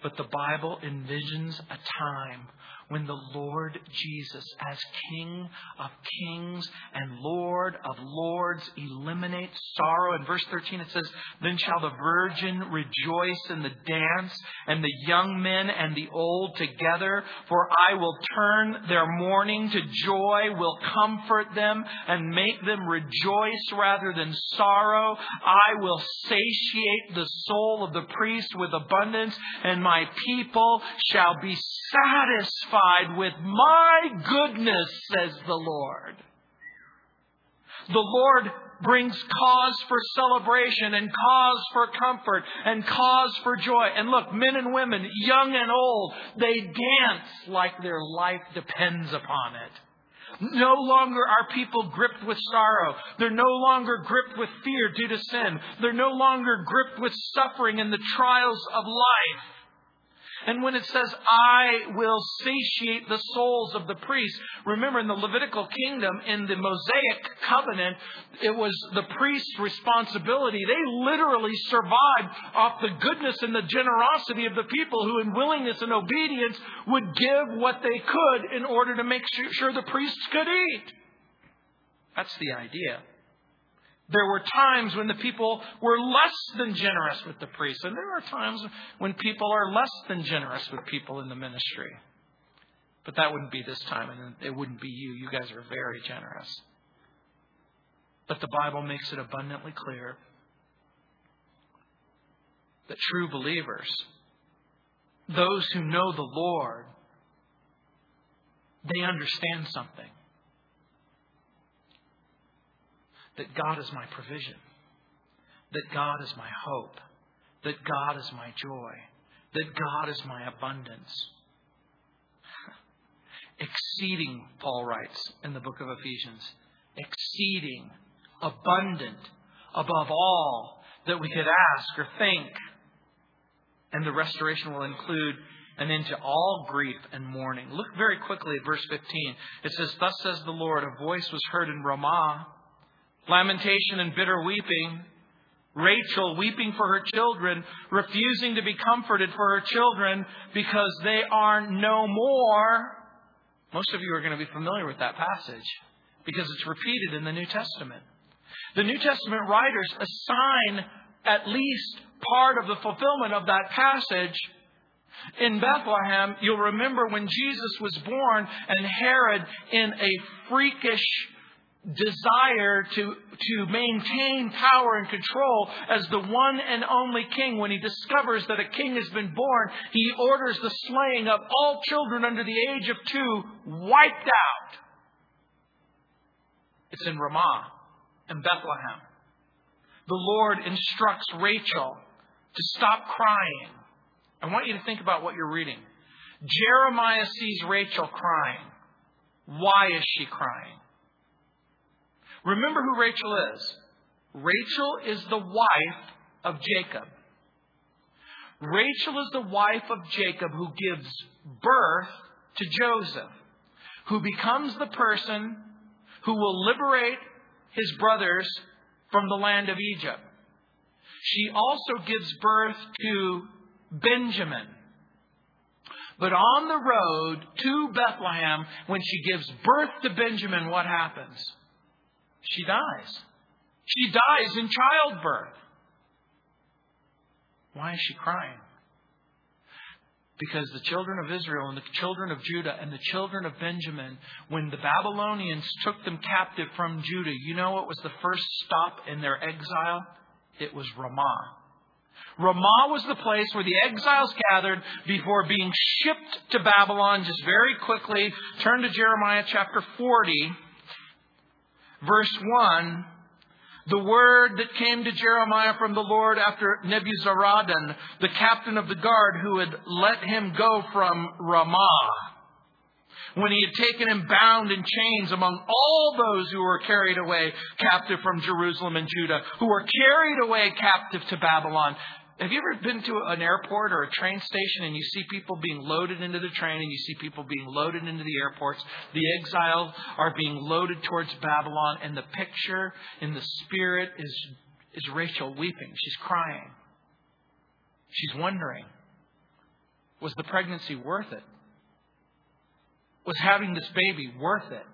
But the Bible envisions a time when the Lord Jesus, as King of kings and Lord of lords, eliminates sorrow. In verse 13 it says, Then shall the virgin rejoice in the dance, and the young men and the old together, for I will turn their mourning to joy, will comfort them, and make them rejoice rather than sorrow. I will satiate the soul of the priest with abundance, and my people shall be satisfied with my goodness, says the Lord. The Lord brings cause for celebration and cause for comfort and cause for joy. And look, men and women, young and old, they dance like their life depends upon it. No longer are people gripped with sorrow. They're no longer gripped with fear due to sin. They're no longer gripped with suffering and the trials of life. And when it says, I will satiate the souls of the priests, remember in the Levitical kingdom, in the Mosaic covenant, it was the priest's responsibility. They literally survived off the goodness and the generosity of the people who, in willingness and obedience, would give what they could in order to make sure the priests could eat. That's the idea. There were times when the people were less than generous with the priests, and there are times when people are less than generous with people in the ministry. But that wouldn't be this time, and it wouldn't be you. You guys are very generous. But the Bible makes it abundantly clear that true believers, those who know the Lord, they understand something. That God is my provision, that God is my hope, that God is my joy, that God is my abundance. [LAUGHS] exceeding, Paul writes in the book of Ephesians, exceeding, abundant, above all that we could ask or think. And the restoration will include an end to all grief and mourning. Look very quickly at verse 15. It says, Thus says the Lord, a voice was heard in Ramah lamentation and bitter weeping. Rachel weeping for her children, refusing to be comforted for her children because they are no more. Most of you are going to be familiar with that passage because it's repeated in the New Testament. The New Testament writers assign at least part of the fulfillment of that passage in Bethlehem. You'll remember when Jesus was born and Herod, in a freakish desire to, to maintain power and control as the one and only king. When he discovers that a king has been born, he orders the slaying of all children under the age of two wiped out. It's in Ramah and Bethlehem. The Lord instructs Rachel to stop crying. I want you to think about what you're reading. Jeremiah sees Rachel crying. Why is she crying? Remember who Rachel is. Rachel is the wife of Jacob. Rachel is the wife of Jacob who gives birth to Joseph, who becomes the person who will liberate his brothers from the land of Egypt. She also gives birth to Benjamin. But on the road to Bethlehem, when she gives birth to Benjamin, what happens? She dies. She dies in childbirth. Why is she crying? Because the children of Israel and the children of Judah and the children of Benjamin, when the Babylonians took them captive from Judah, you know what was the first stop in their exile? It was Ramah. Ramah was the place where the exiles gathered before being shipped to Babylon. Just very quickly, turn to Jeremiah chapter 40, verse 1. The word that came to Jeremiah from the Lord after Nebuzaradan, the captain of the guard who had let him go from Ramah, when he had taken him bound in chains among all those who were carried away captive from Jerusalem and Judah, who were carried away captive to Babylon. Have you ever been to an airport or a train station and you see people being loaded into the train and you see people being loaded into the airports? The exiles are being loaded towards Babylon, and the picture in the spirit is, is Rachel weeping. She's crying. She's wondering was the pregnancy worth it? Was having this baby worth it?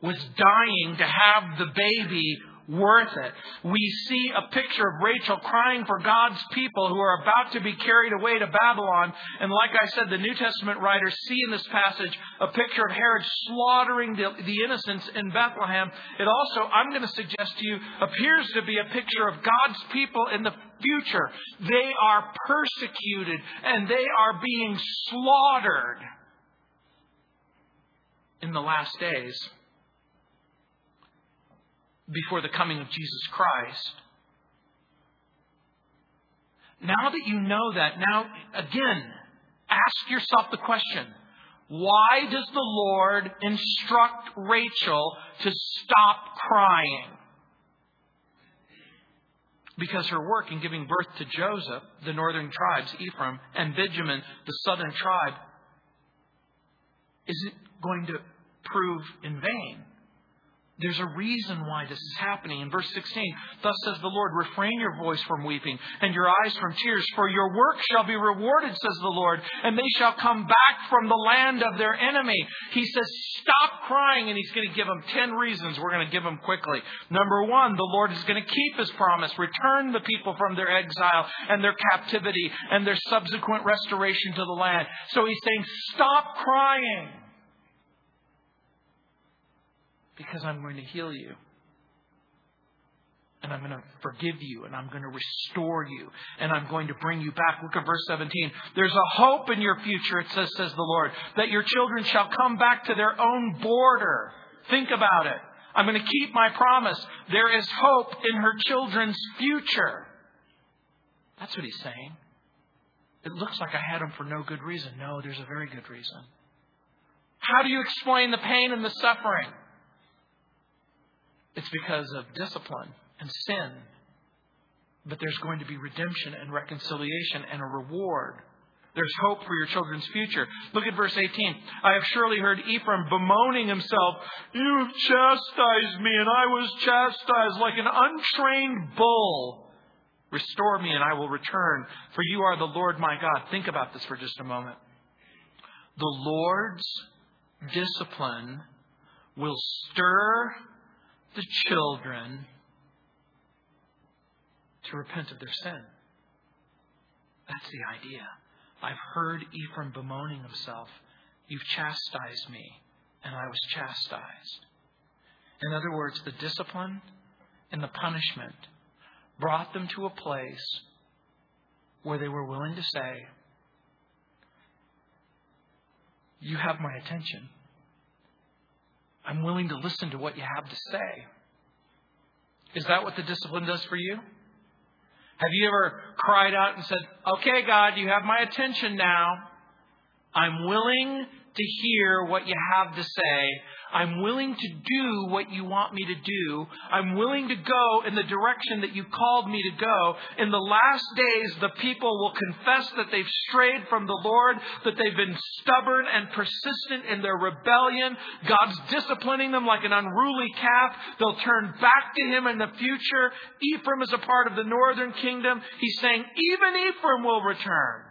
Was dying to have the baby worth it. We see a picture of Rachel crying for God's people who are about to be carried away to Babylon. And like I said, the New Testament writers see in this passage a picture of Herod slaughtering the, the innocents in Bethlehem. It also, I'm going to suggest to you, appears to be a picture of God's people in the future. They are persecuted and they are being slaughtered in the last days before the coming of Jesus Christ. Now that you know that, now again, ask yourself the question why does the Lord instruct Rachel to stop crying? Because her work in giving birth to Joseph, the northern tribes, Ephraim, and Benjamin, the southern tribe, isn't going to prove in vain. There's a reason why this is happening. In verse 16, thus says the Lord, refrain your voice from weeping and your eyes from tears, for your work shall be rewarded, says the Lord, and they shall come back from the land of their enemy. He says, stop crying, and he's going to give them 10 reasons. We're going to give them quickly. Number one, the Lord is going to keep his promise, return the people from their exile and their captivity and their subsequent restoration to the land. So he's saying, stop crying because I'm going to heal you. And I'm going to forgive you, and I'm going to restore you, and I'm going to bring you back. Look at verse 17. There's a hope in your future, it says, says the Lord, that your children shall come back to their own border. Think about it. I'm going to keep my promise. There is hope in her children's future. That's what he's saying. It looks like I had them for no good reason. No, there's a very good reason. How do you explain the pain and the suffering? It's because of discipline and sin. But there's going to be redemption and reconciliation and a reward. There's hope for your children's future. Look at verse 18. I have surely heard Ephraim bemoaning himself, You've chastised me, and I was chastised like an untrained bull. Restore me, and I will return, for you are the Lord my God. Think about this for just a moment. The Lord's discipline will stir the children to repent of their sin. That's the idea. I've heard Ephraim bemoaning himself. You've chastised me, and I was chastised. In other words, the discipline and the punishment brought them to a place where they were willing to say, You have my attention. I'm willing to listen to what you have to say. Is that what the discipline does for you? Have you ever cried out and said, Okay, God, you have my attention now. I'm willing to hear what you have to say. I'm willing to do what you want me to do. I'm willing to go in the direction that you called me to go. In the last days, the people will confess that they've strayed from the Lord, that they've been stubborn and persistent in their rebellion. God's disciplining them like an unruly calf. They'll turn back to Him in the future. Ephraim is a part of the northern kingdom. He's saying, even Ephraim will return.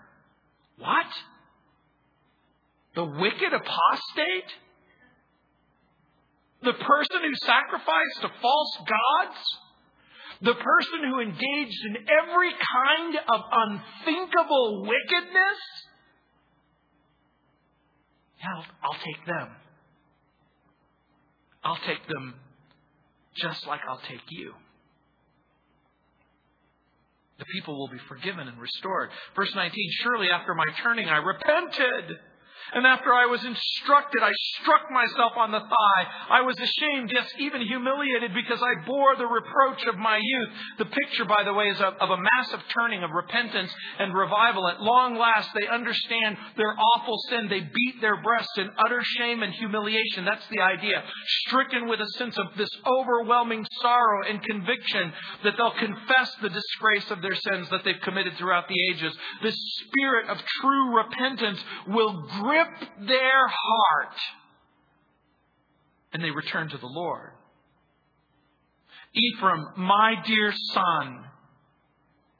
What? The wicked apostate? The person who sacrificed to false gods? The person who engaged in every kind of unthinkable wickedness? Yeah, I'll, I'll take them. I'll take them just like I'll take you. The people will be forgiven and restored. Verse 19 Surely after my turning I repented. And after I was instructed, I struck myself on the thigh. I was ashamed, yes, even humiliated because I bore the reproach of my youth. The picture, by the way, is of, of a massive turning of repentance and revival. At long last, they understand their awful sin. They beat their breasts in utter shame and humiliation. That's the idea. Stricken with a sense of this overwhelming sorrow and conviction that they'll confess the disgrace of their sins that they've committed throughout the ages. This spirit of true repentance will grip grip their heart and they return to the Lord. Ephraim, my dear son,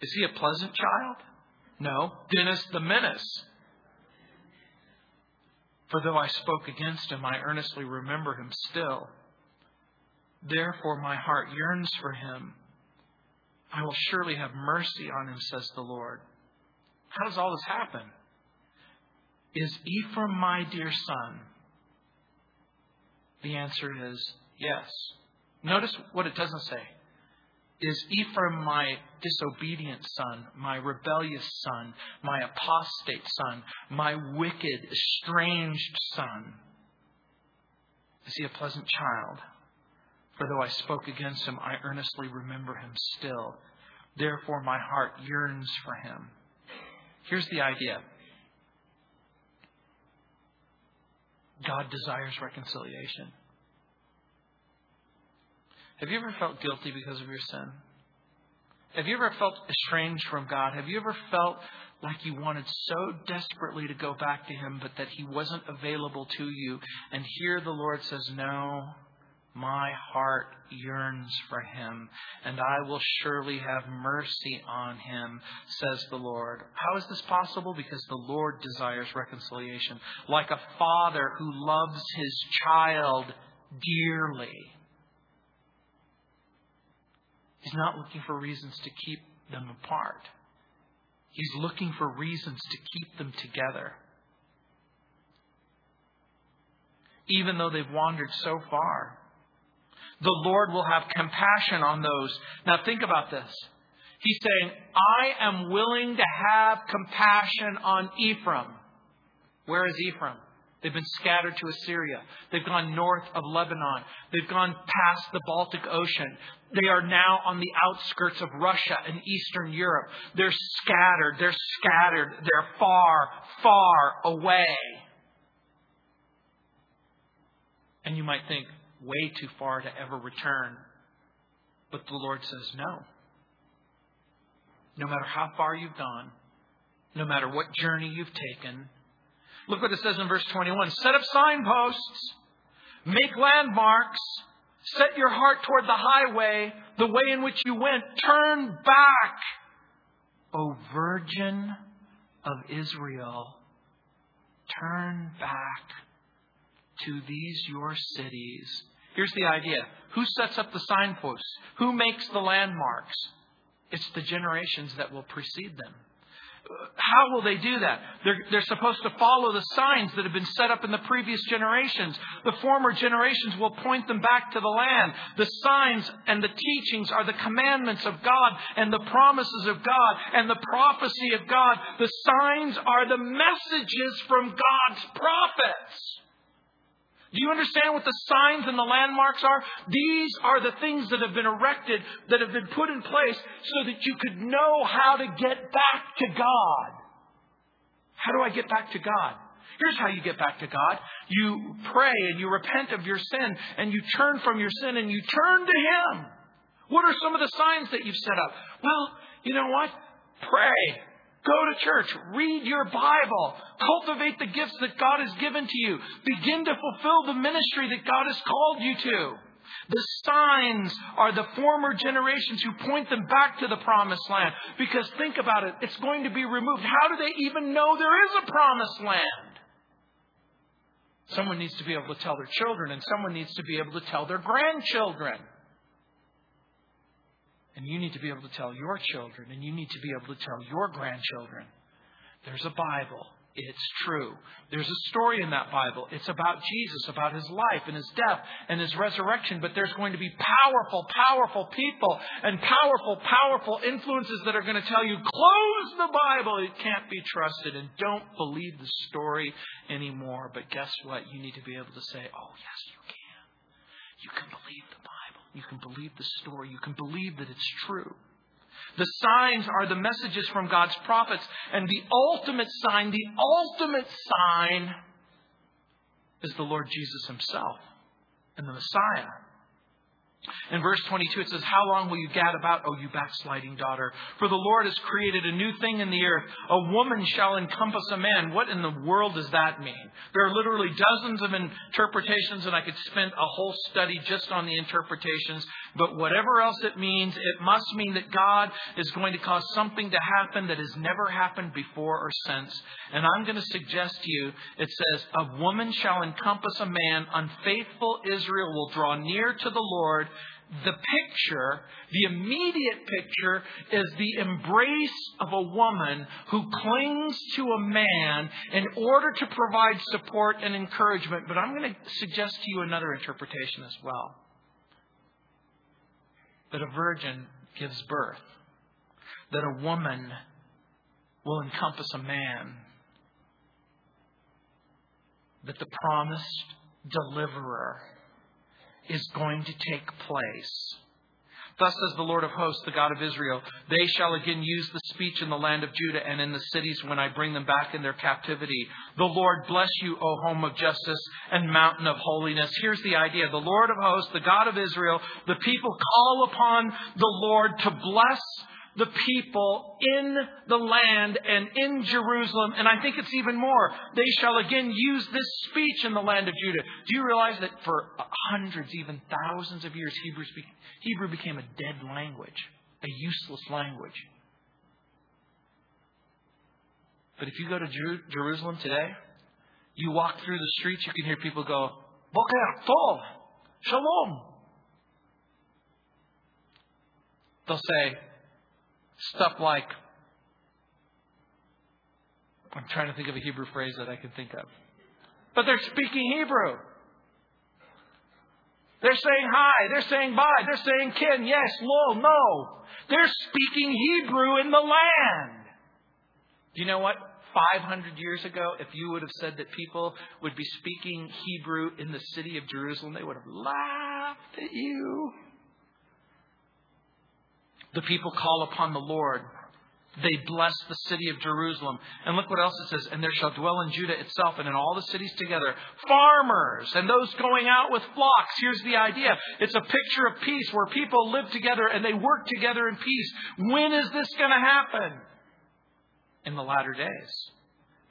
is he a pleasant child? No. Dennis the menace. For though I spoke against him, I earnestly remember him still. Therefore, my heart yearns for him. I will surely have mercy on him, says the Lord. How does all this happen? Is Ephraim my dear son? The answer is yes. Notice what it doesn't say. Is Ephraim my disobedient son, my rebellious son, my apostate son, my wicked, estranged son? Is he a pleasant child? For though I spoke against him, I earnestly remember him still. Therefore, my heart yearns for him. Here's the idea God desires reconciliation. Have you ever felt guilty because of your sin? Have you ever felt estranged from God? Have you ever felt like you wanted so desperately to go back to Him, but that He wasn't available to you? And here the Lord says, No, my heart yearns for him, and I will surely have mercy on him, says the Lord. How is this possible? Because the Lord desires reconciliation. Like a father who loves his child dearly. He's not looking for reasons to keep them apart. He's looking for reasons to keep them together. Even though they've wandered so far, the Lord will have compassion on those. Now think about this. He's saying, I am willing to have compassion on Ephraim. Where is Ephraim? They've been scattered to Assyria. They've gone north of Lebanon. They've gone past the Baltic Ocean. They are now on the outskirts of Russia and Eastern Europe. They're scattered. They're scattered. They're far, far away. And you might think, way too far to ever return. But the Lord says, no. No matter how far you've gone, no matter what journey you've taken, look what it says in verse 21 set up signposts, make landmarks, set your heart toward the highway, the way in which you went, turn back, O Virgin of Israel. Turn back to these your cities Here's the idea who sets up the signposts? Who makes the landmarks? It's the generations that will precede them. How will they do that? They're, they're supposed to follow the signs that have been set up in the previous generations. The former generations will point them back to the land. The signs and the teachings are the commandments of God and the promises of God and the prophecy of God. The signs are the messages from God's prophets. Do you understand what the signs and the landmarks are? These are the things that have been erected, that have been put in place so that you could know how to get back to God. How do I get back to God? Here's how you get back to God. You pray and you repent of your sin and you turn from your sin and you turn to Him. What are some of the signs that you've set up? Well, you know what? Pray. Go to church. Read your Bible. Cultivate the gifts that God has given to you. Begin to fulfill the ministry that God has called you to. The signs are the former generations who point them back to the promised land. Because think about it, it's going to be removed. How do they even know there is a promised land? Someone needs to be able to tell their children, and someone needs to be able to tell their grandchildren. And you need to be able to tell your children, and you need to be able to tell your grandchildren. There's a Bible. It's true. There's a story in that Bible. It's about Jesus, about his life and his death and his resurrection. But there's going to be powerful, powerful people and powerful, powerful influences that are going to tell you, close the Bible. It can't be trusted and don't believe the story anymore. But guess what? You need to be able to say, oh, yes, you can. You can believe the Bible. You can believe the story. You can believe that it's true. The signs are the messages from God's prophets. And the ultimate sign, the ultimate sign is the Lord Jesus Himself and the Messiah. In verse 22, it says, How long will you gad about, O you backsliding daughter? For the Lord has created a new thing in the earth. A woman shall encompass a man. What in the world does that mean? There are literally dozens of interpretations, and I could spend a whole study just on the interpretations. But whatever else it means, it must mean that God is going to cause something to happen that has never happened before or since. And I'm going to suggest to you, it says, A woman shall encompass a man. Unfaithful Israel will draw near to the Lord the picture, the immediate picture, is the embrace of a woman who clings to a man in order to provide support and encouragement. But I'm going to suggest to you another interpretation as well. That a virgin gives birth, that a woman will encompass a man, that the promised deliverer is going to take place. Thus says the Lord of hosts, the God of Israel, they shall again use the speech in the land of Judah and in the cities when I bring them back in their captivity. The Lord bless you, O home of justice and mountain of holiness. Here's the idea. The Lord of hosts, the God of Israel, the people call upon the Lord to bless the people in the land and in Jerusalem. And I think it's even more. They shall again use this speech in the land of Judah. Do you realize that for hundreds, even thousands of years, Hebrew became a dead language, a useless language? But if you go to Jerusalem today, you walk through the streets, you can hear people go, Boker Tov, Shalom. They'll say, Stuff like, I'm trying to think of a Hebrew phrase that I can think of. But they're speaking Hebrew. They're saying hi, they're saying bye, they're saying kin, yes, lo, no. They're speaking Hebrew in the land. Do you know what? 500 years ago, if you would have said that people would be speaking Hebrew in the city of Jerusalem, they would have laughed at you. The people call upon the Lord. They bless the city of Jerusalem. And look what else it says. And there shall dwell in Judah itself and in all the cities together farmers and those going out with flocks. Here's the idea it's a picture of peace where people live together and they work together in peace. When is this going to happen? In the latter days,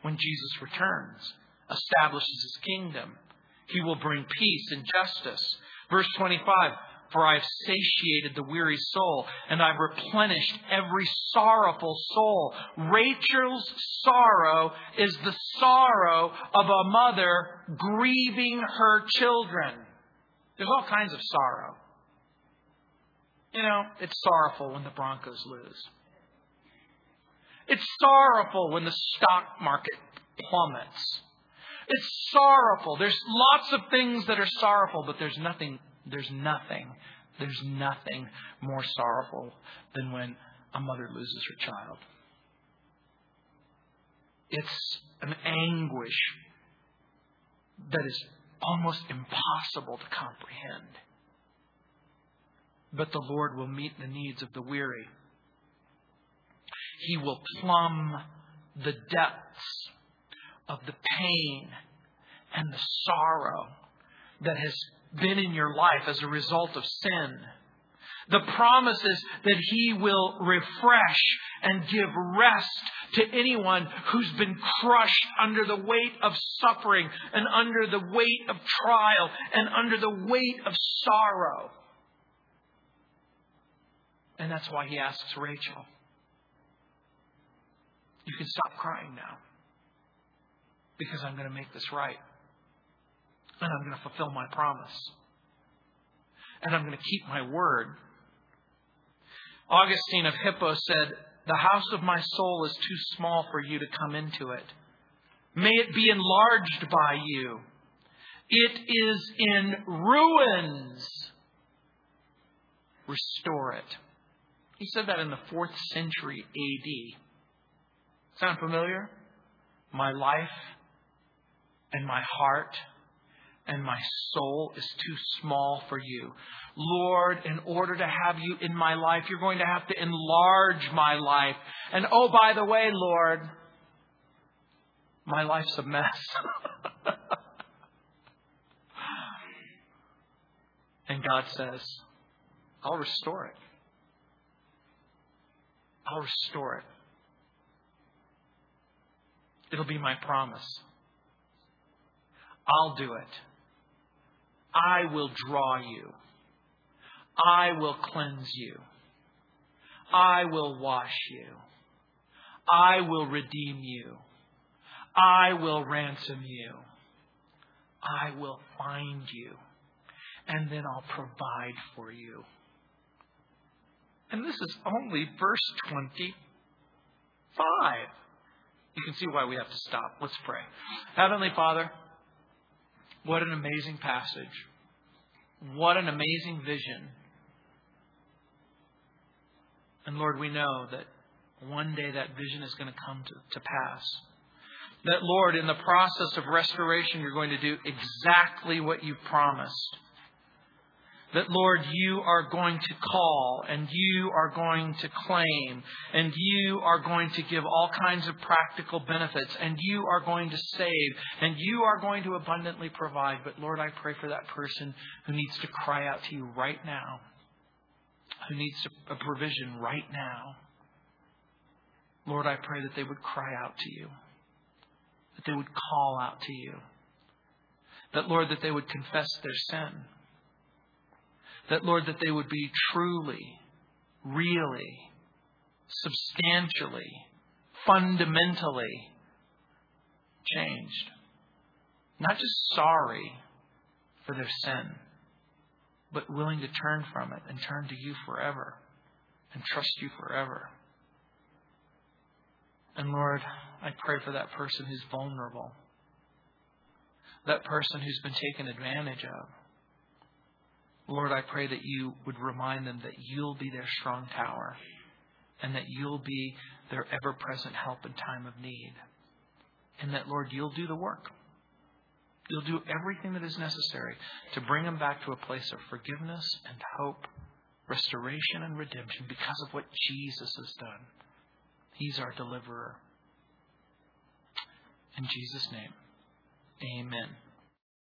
when Jesus returns, establishes his kingdom. He will bring peace and justice. Verse 25 for I've satiated the weary soul, and I've replenished every sorrowful soul. Rachel's sorrow is the sorrow of a mother grieving her children. There's all kinds of sorrow. You know, it's sorrowful when the Broncos lose. It's sorrowful when the stock market plummets. It's sorrowful. There's lots of things that are sorrowful, but there's nothing there's nothing, there's nothing more sorrowful than when a mother loses her child. It's an anguish that is almost impossible to comprehend. But the Lord will meet the needs of the weary. He will plumb the depths of the pain and the sorrow that has been in your life as a result of sin. The promises that He will refresh and give rest to anyone who's been crushed under the weight of suffering and under the weight of trial and under the weight of sorrow. And that's why He asks Rachel, You can stop crying now because I'm going to make this right and I'm going to fulfill my promise. And I'm going to keep my word. Augustine of Hippo said, The house of my soul is too small for you to come into it. May it be enlarged by you. It is in ruins. Restore it. He said that in the fourth century AD. Sound familiar? My life and my heart and my soul is too small for you. Lord, in order to have you in my life, you're going to have to enlarge my life. And oh, by the way, Lord, my life's a mess. [LAUGHS] and God says, I'll restore it. I'll restore it. It'll be my promise. I'll do it. I will draw you. I will cleanse you. I will wash you. I will redeem you. I will ransom you. I will find you. And then I'll provide for you. And this is only verse 25. You can see why we have to stop. Let's pray. Heavenly Father, what an amazing passage. What an amazing vision. And Lord, we know that one day that vision is going to come to, to pass. That, Lord, in the process of restoration, you're going to do exactly what you promised that, Lord, you are going to call and you are going to claim and you are going to give all kinds of practical benefits and you are going to save and you are going to abundantly provide. But, Lord, I pray for that person who needs to cry out to you right now, who needs a provision right now. Lord, I pray that they would cry out to you, that they would call out to you, that, Lord, that they would confess their sin that, Lord, that they would be truly, really, substantially, fundamentally changed. Not just sorry for their sin, but willing to turn from it and turn to you forever and trust you forever. And Lord, I pray for that person who's vulnerable, that person who's been taken advantage of, Lord, I pray that you would remind them that you'll be their strong tower and that you'll be their ever present help in time of need. And that, Lord, you'll do the work. You'll do everything that is necessary to bring them back to a place of forgiveness and hope, restoration and redemption because of what Jesus has done. He's our deliverer. In Jesus' name, amen.